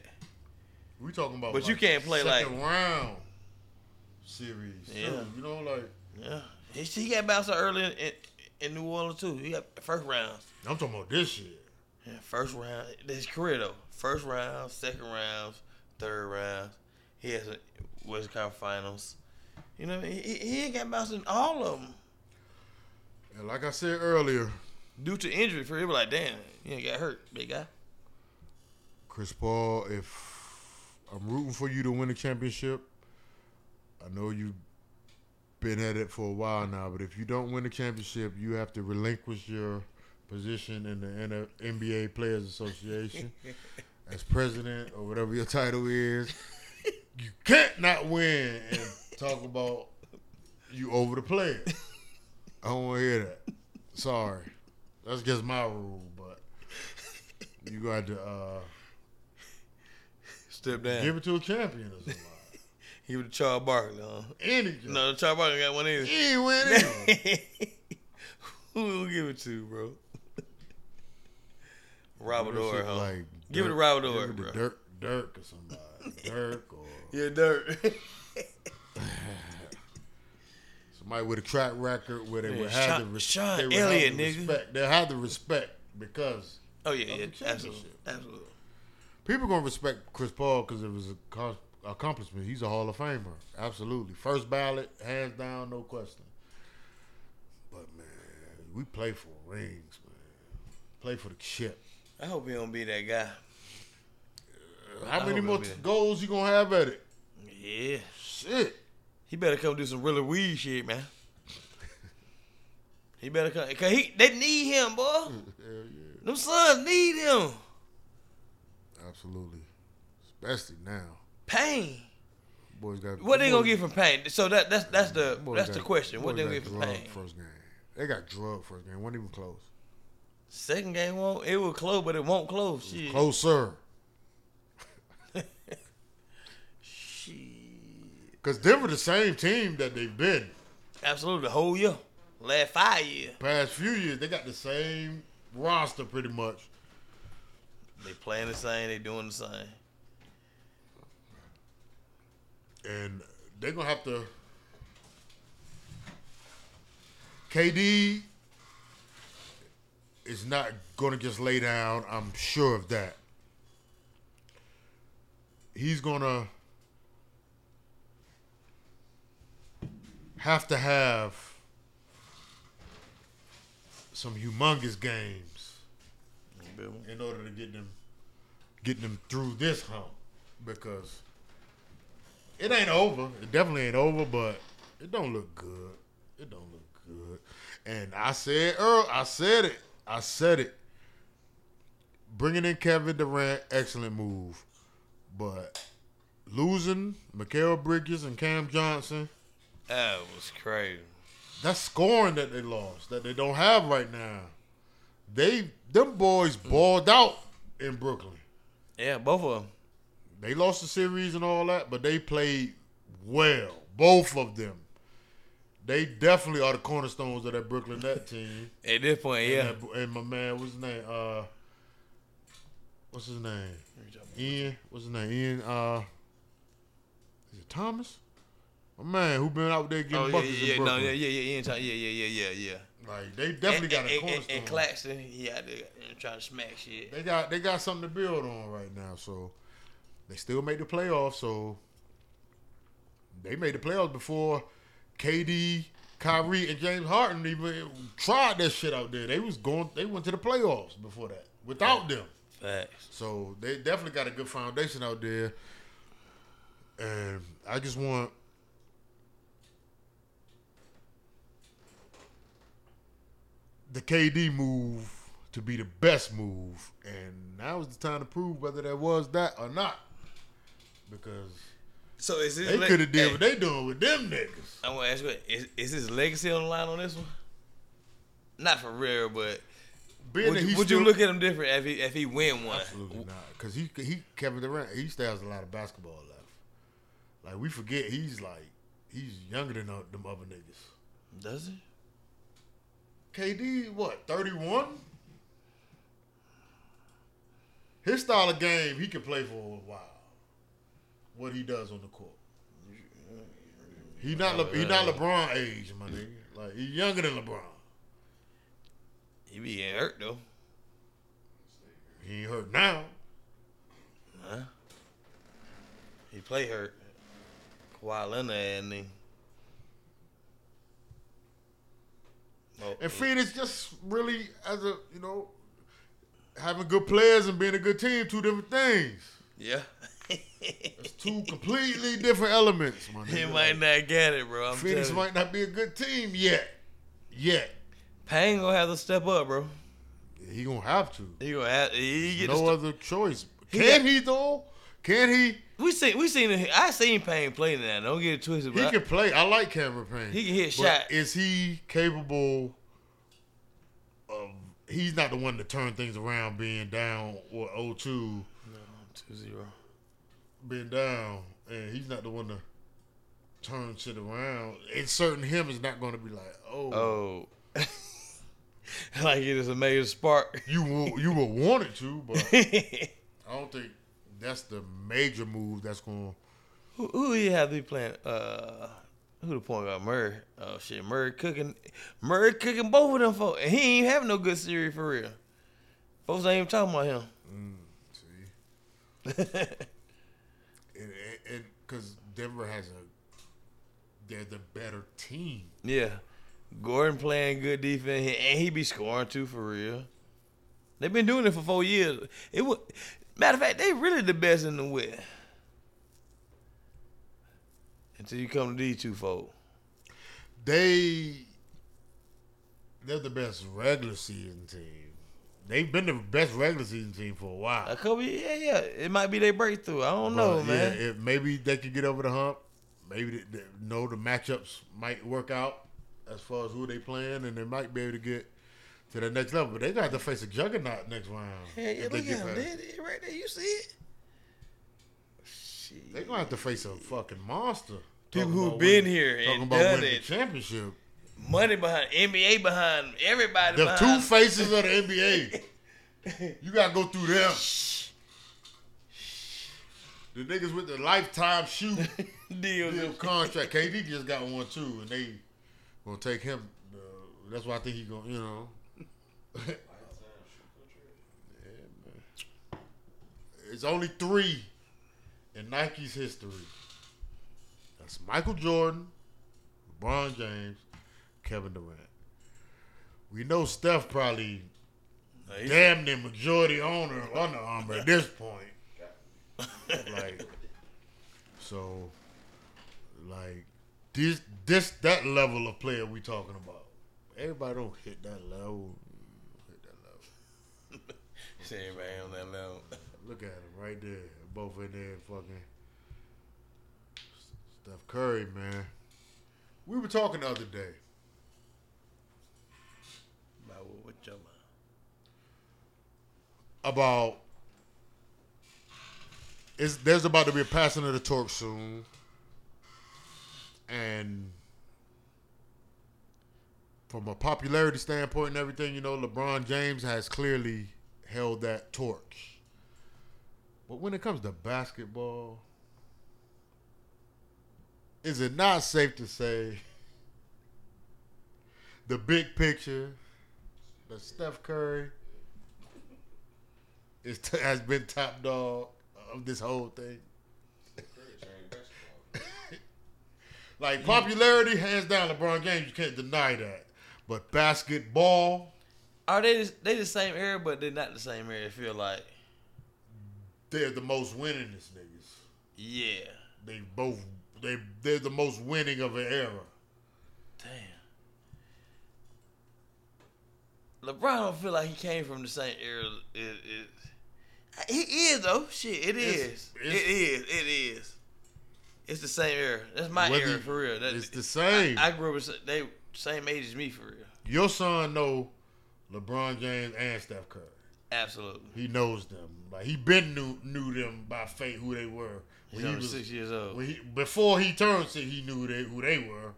We talking about, But you can't play like- second round series. Yeah. too. you know, like Yeah, he, he got bounced out early in, in, in New Orleans too. He got first rounds. I'm talking about this shit. Yeah, first round. His career though. First round, second round, third round. He has a West Conference Finals. You know, he he ain't got bounced in all of them And like I said earlier, due to injury. For him, like damn, you ain't got hurt, big guy. Chris Paul, if I'm rooting for you to win a championship, I know you've been at it for a while now, but if you don't win the championship, you have to relinquish your position in the NBA Players Association as president or whatever your title is. You can't not win and talk about you over the player. I don't want to hear that. Sorry. That's just my rule, but you got to uh, Step down. Give it to a champion or somebody. he was Charles Barkley, huh? Any job. No, Charles Barkley got one either. He ain't win either. Who will give it to, bro? Robert Horry, huh? like Give it Dirk- to Robert give Horry, it bro. Dirk, Dirk or somebody. Dirk or Yeah, dirt. somebody with a track record where they Yeah, would have Sean- the res- Sean they would Elliott, have the respect. They have the respect because oh yeah, yeah, absolutely, absolutely. people gonna respect Chris Paul because it was a accomplishment. He's a Hall of Famer, absolutely. First ballot, hands down, no question. But man, we play for rings, man. Play for the chip. I hope he don't be that guy. How I many more goals you gonna have at it? Yeah, Shit. He better come do some really weed shit, man. He better come, cause he they need him, boy. Hell yeah. Them Suns need him. Absolutely. Especially now. Payne. Boys got What they gonna boys- get from Payne? So that that's that's the that's got- the question. What they gonna get from Payne? First game. They got drugged first game. wasn't even close. Second game won't. It will close, but it won't close. It Closer. Shit. Because Denver the same team that they've been. Absolutely, the whole year, last five years, Past few years, they got the same roster pretty much. they playing the same. They doing the same. And they're going to have to. KD is not going to just lay down. I'm sure of that. He's going have to have some humongous games in order to get them get them through this hump because it ain't over. It definitely ain't over, but it don't look good. It don't look good. And I said earl, I said it. I said it. Bringing in Kevin Durant, excellent move. But losing Mikal Bridges and Cam Johnson, That was crazy. that's scoring that they lost, that they don't have right now. They them boys balled out in Brooklyn. Yeah, both of them. They lost the series and all that, but they played well. Both of them. they definitely are the cornerstones of that Brooklyn Net team. At this point, yeah. And, that- and my man, what's his name? Uh, what's his name? Ian. What's his name? Ian. Uh, is it Thomas? Man, who been out there getting Oh buckets yeah, in no, Brooklyn. yeah, yeah, yeah, Ian yeah, yeah, yeah, yeah, yeah. Like they definitely and, got and, a cornerstone. and Claxton, he out there uh, trying to smack shit. They got they got something to build on right now. So they still made the playoffs. So they made the playoffs before KD, Kyrie, and James Harden even tried that shit out there. They was going. They went to the playoffs before that without them. Facts. So they definitely got a good foundation out there. And I just want the KD move to be the best move. And now is the time to prove whether that was that or not. Because So is this they le- could have did hey, what they doing with them niggas. I want to ask you, is, is his legacy on the line on this one? Not for real, but Being would, you, would still, you look at him different if he if he win one? Absolutely not. Because he, he, Kevin Durant, he still has a lot of basketball left. Like, we forget he's like, he's younger than uh, them other niggas. Does he? KD, what, 31? His style of game, he can play for a while. What he does on the court. He not Le, he not LeBron age, my nigga. Like he's younger than LeBron. He be getting hurt though. He ain't hurt now. Huh? He play hurt. Kawhi Leonard and he. Oh, And oh. Phoenix just really as a you know having good players and being a good team, two different things. yeah. It's two completely different elements, my he might not get it, bro. I'm Phoenix might not be a good team yet. Yet. Payne gonna have to step up, bro. He gonna have to. He gonna have. He get no the other choice. He Can got- he though? Can he? We seen we seen I seen Payne play now. Don't get it twisted. He But can play. I like Cameron Payne. He can hit shot. Is he capable of? He's not the one to turn things around, being down or 0-2, two zero. being down, and he's not the one to turn shit around. Inserting him is not going to be like, oh, Oh. like it is a major spark. you will, you will want it to, but I don't think that's the major move that's going. who who he have to be playing? Uh, who the point guard? Murray. Oh shit, Murray cooking. Murray cooking both of them folks, and he ain't having no good series for real. Folks ain't even talking about him. See, and because Denver has a, they're the better team. yeah, Gordon playing good defense, and he be scoring too for real. They've been doing it for four years. It was matter of fact, they really the best in the West. Until you come to these two folks. they they're the best regular season team. They've been the best regular season team for a while. A couple, yeah, yeah. It might be their breakthrough. I don't know, man. Yeah, it, maybe they could get over the hump. Maybe they, they know the matchups might work out as far as who they playing, and they might be able to get to the next level. But they got to have to face a juggernaut next round. Yeah, yeah, look at him. past- There, there, right there. You see it? Shit. They gonna have to face a fucking monster. People who about been winning- here talking and about done winning it. the championship. Money behind NBA behind everybody behind. The two faces of the NBA. You gotta go through them. The niggas with the lifetime shoe deal. deal contract. KD just got one too, and they gonna take him. Uh, that's why I think he gonna, you know. It's only three in Nike's history. That's Michael Jordan, LeBron James, Kevin Durant. We know Steph probably damn near majority owner of Under Armour at this point. like, so, like this, this, that level of player we talking about. Everybody don't hit that level. Hit that everybody on that level. Look at him right there. Both in there, fucking Steph Curry, man. We were talking the other day. About what, what you about? about is there's about to be a passing of the torch soon, and from a popularity standpoint and everything, you know, LeBron James has clearly held that torch. But when it comes to basketball, is it not safe to say the big picture that Steph Curry is t- has been top dog of this whole thing? like popularity, hands down, LeBron James. You can't deny that. But basketball, Are they they the same era, but they're not the same era? I feel like. they're the most winningest niggas. Yeah. They both they they're the most winning of an era. Damn. LeBron don't feel like he came from the same era. It, it, he is though. Shit, it It's- is. it's- it is. It is. It's the same era. That's my era for real. That, it's the same. I, I grew up with they same age as me for real. Your son know LeBron James and Steph Curry. Absolutely. He knows them. Like he been knew knew them by fate who they were. When he was- six years old. when he, before he turned six, he knew they, who they were.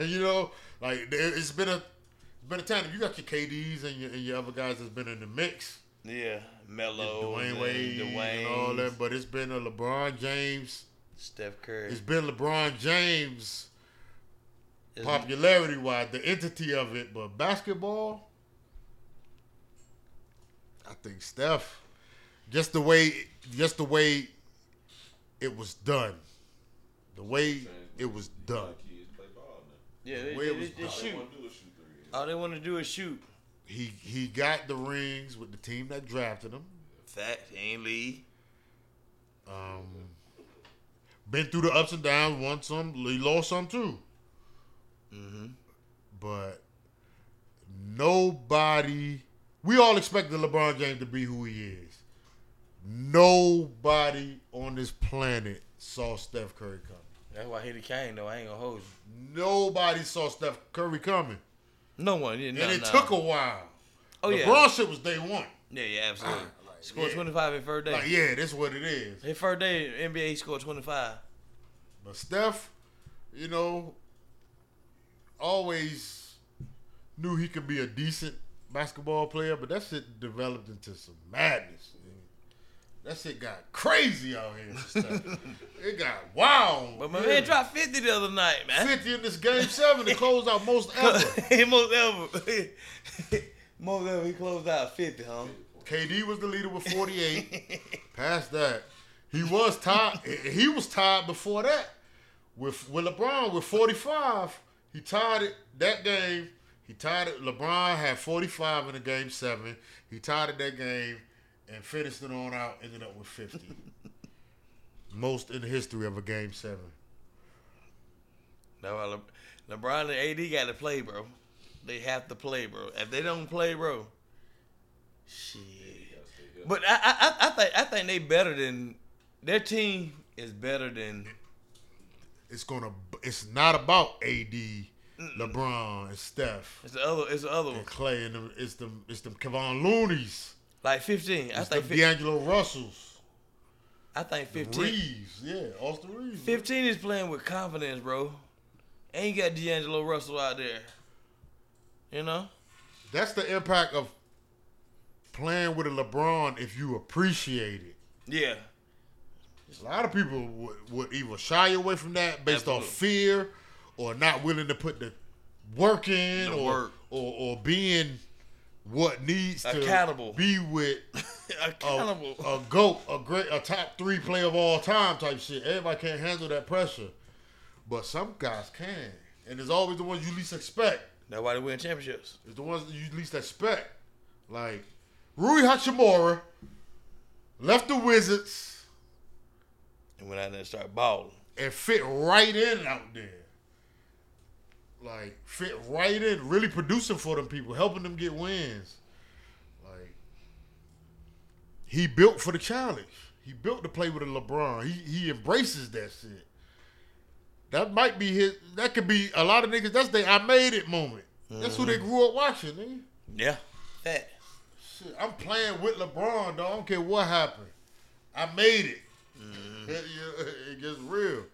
you know, like there- it's been a it's been a time. You got your KDs and your, and your other guys that's been in the mix. yeah, Melo, Dwyane Wade Dwyane, and all that, but it's been a LeBron James. Steph Curry. It's been LeBron James popularity wise, the entity of it, but basketball, I think Steph, just the way, just the way it was done, the way it was done. Kids play ball yeah, they, Where they, they, they All All they shoot. want to do is shoot. All they want to do is shoot. He he got the rings with the team that drafted him. Fact, he ain't lead. Um, been through the ups and downs, won some, he lost some too. Mm-hmm. but nobody we all expected LeBron James to be who he is. Nobody on this planet saw Steph Curry coming. That's why he the king, though. I ain't gonna hold you. Nobody saw Steph Curry coming. No one. Yeah, And it no. took a while. Oh yeah. LeBron shit was day one. Yeah, yeah, absolutely. Like, scored yeah. 25 in first day. Like, yeah, that's what it is. His first day NBA, he scored 25. But Steph, you know, always knew he could be a decent basketball player, but that shit developed into some madness. man. That shit got crazy out here. it got wild. But my Yeah. man dropped 50 the other night, man. 50 in this game seven to close out most ever. most ever. most ever, he closed out 50, huh? KD was the leader with 48. Past that, he was tied. He was tied before that with with LeBron with 45. He tied it that game. He tied it. LeBron had 45 in the game seven. He tied it that game and finished it on out. Ended up with 50. Most in the history of a game seven. That's uh, why Le- LeBron and AD got to play, bro. They have to play, bro. If they don't play, bro, shit. But I, I, I- I think, I think they better than their team is better than. It's gonna. It's not about AD, LeBron, and Steph. It's the other. It's the other one. And Clay and them, it's them it's them Kevon Looney's. Like 15. I It's think. them fif- D'Angelo Russells. I think the 15. Reaves. Yeah, Austin Reaves. 15 is playing with confidence, bro. You got D'Angelo Russell out there. You know? That's the impact of playing with a LeBron if you appreciate it. Yeah. A lot of people would, would either shy away from that based off fear or not willing to put the work in The or, work. or or being what needs to be with a, Accountable. a goat, a great, a top three player of all time type shit. Everybody can't handle that pressure, but some guys can, and it's always the ones you least expect. That's why they win championships. It's the ones that you least expect. Like Rui Hachimura left the Wizards And went out there and started balling. and fit right in out there. Like fit right in, really producing for them people, helping them get wins. Like he built for the challenge. He built to play with a LeBron. He he embraces that shit. That might be his. That could be a lot of niggas. That's the I made it moment. That's who they mm-hmm. grew up watching. Nigga. Yeah. Fat. Shit, I'm playing with LeBron, though. I don't care what happened. I made it. Mm-hmm. it, it gets real.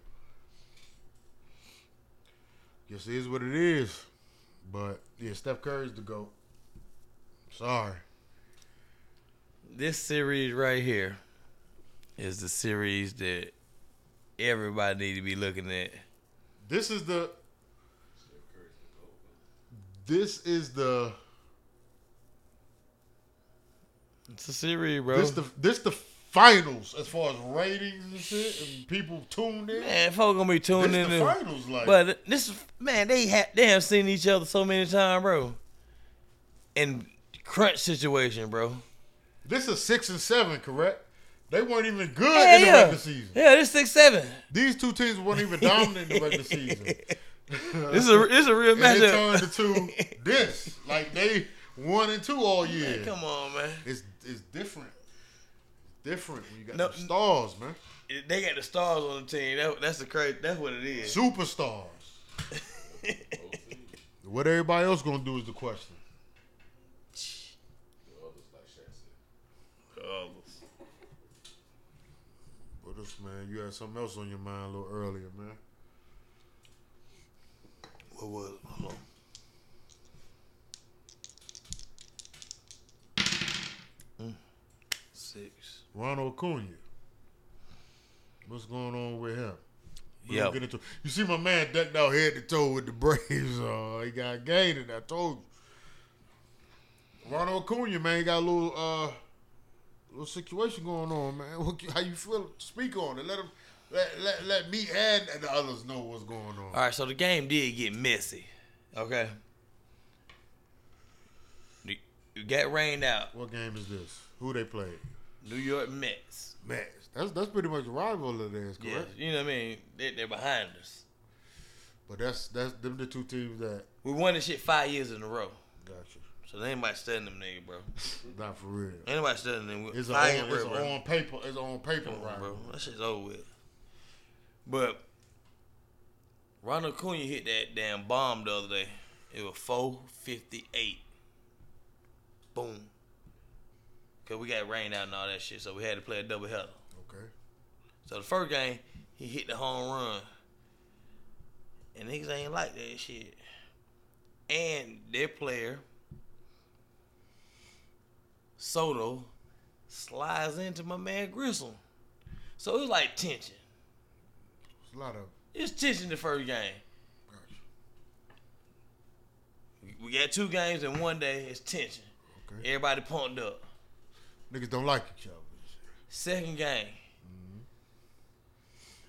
Guess it is what it is. But yeah, Steph Curry's the GOAT. Sorry. This series right here is the series that everybody need to be looking at. This is the this is the It's a series, bro. this the this the finals as far as ratings and shit and people tuned in. man, folk gonna be tuned this tuning the in. finals like But this is man, they have they have seen each other so many times, bro. In crunch situation, bro. this is six and seven, correct? They weren't even good Yeah, in the yeah. regular season. Yeah, this six seven. These two teams weren't even dominant in the regular season. This is a this is a real and it matchup. turned into this. Like they one and two all year. Come on, man. It's it's different. Different when you got No- the stars, man. They got the stars on the team. That, that's the crazy. That's what it is. Superstars. what everybody else gonna do is the question. Others like Shaq said. But this man, you had something else on your mind a little earlier, man. What was? it? Hold on. Mm. Six. Ronald Acuna. What's going on with him? We Yo. gonna get into. You see my man decked out head to toe with the Braves. Uh, he got gained. I told you. Ronald Acuna, man, he got a little uh, little situation going on, man. What, how you feel? Speak on it. Let him. Let, let, let me and the others know what's going on. All right, so the game did get messy. Okay. You- You got rained out. What game is this? Who they played? New York Mets. Mets. That's that's pretty much a rival of theirs, correct? Yeah, you know what I mean. They, they're behind us. But that's that's them the two teams that We won this shit five years in a row. got you. So they ain't studying them niggas, bro. Not for real. Anybody studying them. It's a on, years in a it's bro. on paper. It's on paper on, bro. That shit's over with. But Ronald Acuna hit that damn bomb the other day. It was four fifty eight. Boom. Cause we got rain out and all that shit, so we had to play a double header. Okay. So the first game, he hit the home run. And niggas ain't like that shit. And their player, Soto, slides into my man Grissom. So it was like tension. It's a lot of. It's tension the first game. Gotcha. We got two games in one day. It's tension. Okay. Everybody pumped up. Niggas don't like each other. Second game,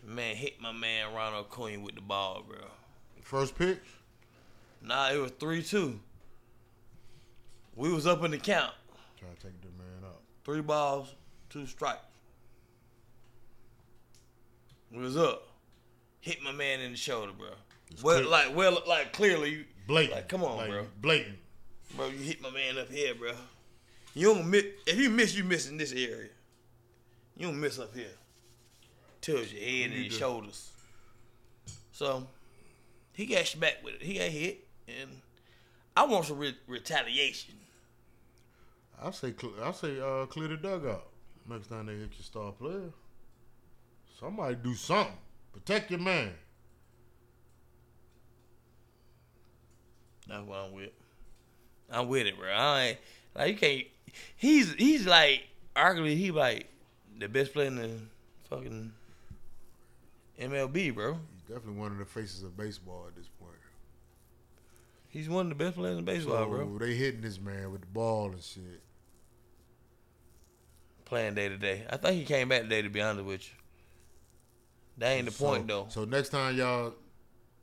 man hit my man Ronald Acuna with the ball, bro. First pitch. Nah, it was three two. We was up in the count. Try to take the man out. Three balls, two strikes. We was up. Hit my man in the shoulder, bro. well, clear. like, well, like clearly, Blatant. Like, come on, Like, bro. Blatant. bro, you hit my man up here, bro. You don't miss. If you miss, you miss in this area. You don't miss up here. Tells your head and your shoulders. So he got smacked with it. He got hit, and I want some re- retaliation. I say. I say. Uh, clear the dugout. Next time they hit your star player. Somebody do something. Protect your man. That's what I'm with. I'm with it, bro. I ain't like you can't. He's he's like arguably he like the best player in the fucking MLB, bro. He's definitely one of the faces of baseball at this point. He's one of the best players in baseball, so bro. they hitting this man with the ball and shit. Playing day to day. I think he came back today. To be honest with you, that ain't the So- point though. So next time y'all,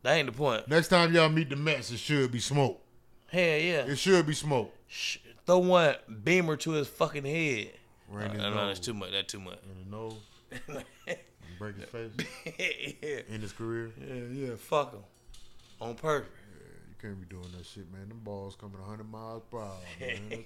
That ain't the point. next time y'all meet the Mets, it should be smoke. Hell yeah. It should be smoke. Sh- Throw one beamer to his fucking head. Right in no, the no, that's too much. That's too much. In the nose. break his face. yeah, In his career. yeah, yeah. Fuck him. On purpose. Yeah, You can't be doing that shit, man. Them balls coming 100 miles per hour, man.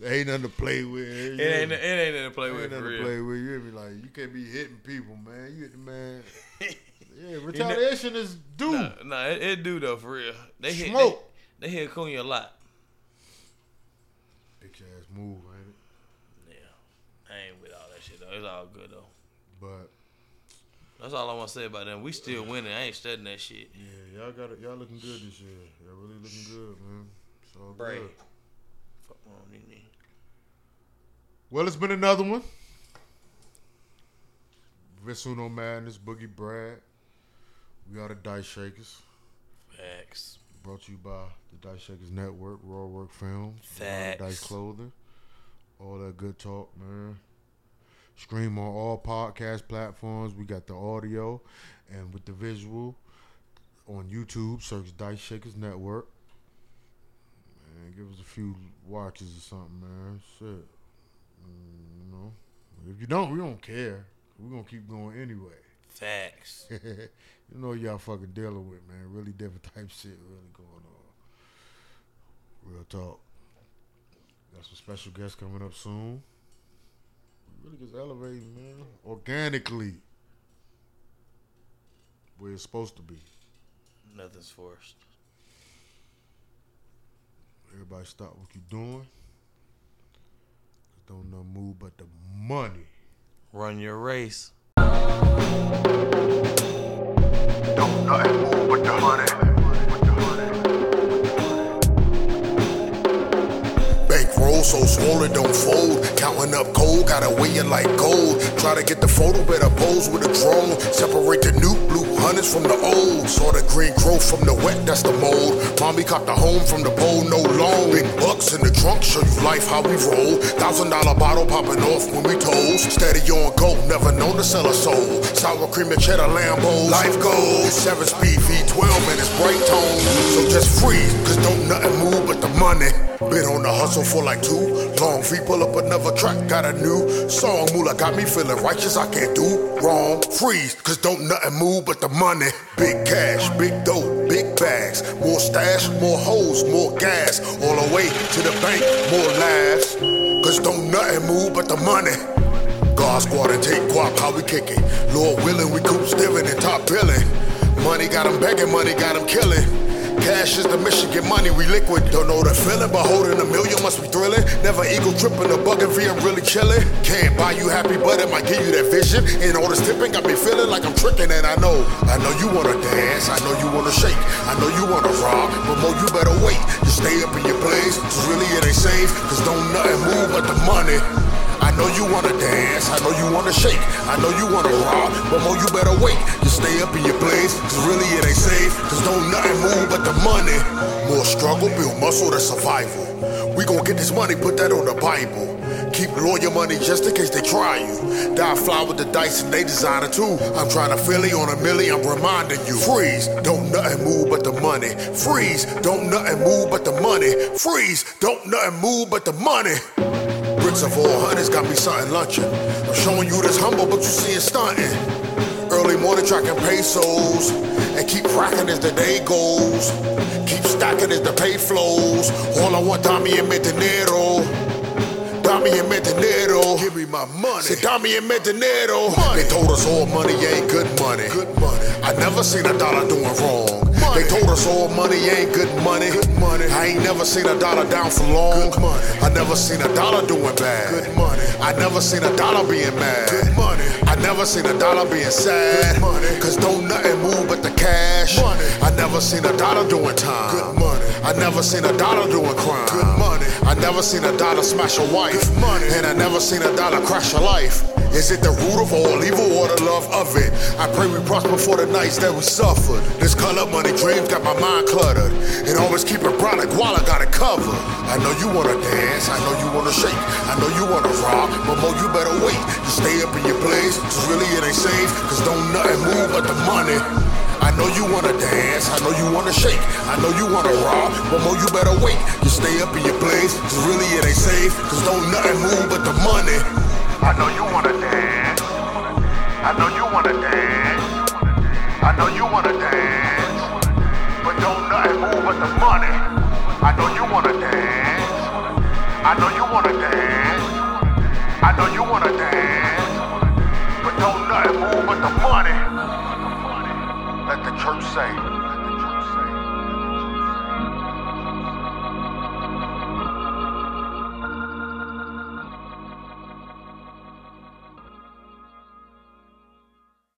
That ain't nothing to play with. It ain't. It ain't nothing to play Ain't with for nothing to play with. You me? Like, you can't be hitting people, man. You hit the man. Yeah, retaliation is due. Nah, nah, it, it do though for real. They hit Smoke. They, they hit Cunha a lot. Move, ain't it? Yeah, I ain't with all that shit though. It's all good though. But That's all I want to say about them. We still winning. I ain't studying that shit. Yeah, y'all got it. Y'all looking good this year. Y'all really looking good, man. So all Brady. good. Fuck on, Nene. Well, it's been another one. Visuno Madness, Boogie Brad. We are the Dice Shakers. Facts. Brought to you by the Dice Shakers Network, Raw Work Films, Facts. Dice Clothing, all that good talk, man. Stream on all podcast platforms. We got the audio and with the visual on YouTube. Search Dice Shakers Network. Man, give us a few watches or something, man. Shit. Mm, you know, if you don't, we don't care. We're gonna keep going anyway. Facts. you know y'all fucking dealing with, man. Really different type shit really going on. Real talk. Got some special guests coming up soon. We really just elevating, man. Organically. Where it's supposed to be. Nothing's forced. Everybody stop what you're doing. Don't no move but the money. Run your race. Don't nothing move but the honey. Swollen, don't fold. Counting up cold, gotta weigh it like gold. Try to get the photo, better pose with a drone. Separate the new blue hundreds from the old. Saw the green growth from the wet, that's the mold. Mommy caught the home from the pole, no loan. Big bucks in the trunk, show you life how we roll. Thousand dollar bottle popping off when we toast. Steady on go, never known to sell a soul. Sour cream and cheddar Lambo. Life goes seven speed V12 and it's bright tone. So just freeze, cause don't nothing move but the money. Been on the hustle for like two long. Feet pull up another track, got a new song. Moolah got me feeling righteous, I can't do wrong. Freeze, cause don't nothing move but the money. Big cash, big dough, big bags. More stash, more hoes, more gas. All the way to the bank, more laughs. Cause don't nothing move but the money. God squad and take guap, how we kick it. Lord willing, we coop stiffin' and top billing. Money got 'em begging, money got 'em killing. Cash is the get money, we liquid. Don't know the feeling, but holding a million must be thrilling. Never ego tripping, a bugging I'm really chilling. Can't buy you happy, but it might give you that vision. And all this tipping got me feeling like I'm tricking, and I know, I know you wanna dance, I know you wanna shake, I know you wanna rock, but more you better wait. You stay up in your place, cause really it ain't safe, cause don't nothing move but the money. I know you wanna dance, I know you wanna shake, I know you wanna rock, but more you better wait. You stay up in your place, cause really it ain't safe, cause don't nothing move but the money. More struggle, build muscle, that's survival. We gon' get this money, put that on the Bible. Keep lawyer money just in case they try you. Die fly with the dice and they designer too. I'm trying to Philly on a milli, I'm reminding you. Freeze, don't nothing move but the money. Freeze, don't nothing move but the money. Freeze, don't nothing move but the money. Bricks of all hundreds got me something lunching. I'm showing you this humble, but you see it stunting. Early morning tracking pesos and keep racking as the day goes. Keep stacking as the pay flows. All I want, Dami and dinero. Dami and dinero. Give me my money. Say Dami and dinero. They told us all money ain't good money. Good money. I never seen a dollar doing wrong. They told us all money ain't good money. Good money. I ain't never seen a dollar down for long. Good money. I never seen a dollar doing bad. Good money. I never seen a dollar being mad. Good money. I never seen a dollar being sad. Cause don't nothing move but the cash. Money. I never seen a dollar doing time. Good money. I never seen a dollar doing crime. Good money. I never seen a dollar smash a wife. Good money. And I never seen a dollar crash a life. Is it the root of all evil or the love of it? I pray we prosper for the nights that we suffered. This color money dreams got my mind cluttered. And always keep it brown while I got it covered. I know you wanna dance, I know you wanna shake, I know you wanna rock, but more you better wait. You stay up in your place, cause really it ain't safe, cause don't nothing move but the money. I know you wanna dance, I know you wanna shake, I know you wanna rob, but more you better wait. You stay up in your place, cause really it ain't safe, cause don't nothing move but the money. I know you wanna dance, I know you wanna dance, I know you wanna dance, but don't nothing move but the money. I know you wanna dance, I know you wanna dance, I know you wanna dance, don't nothing move but the money. Let the church say.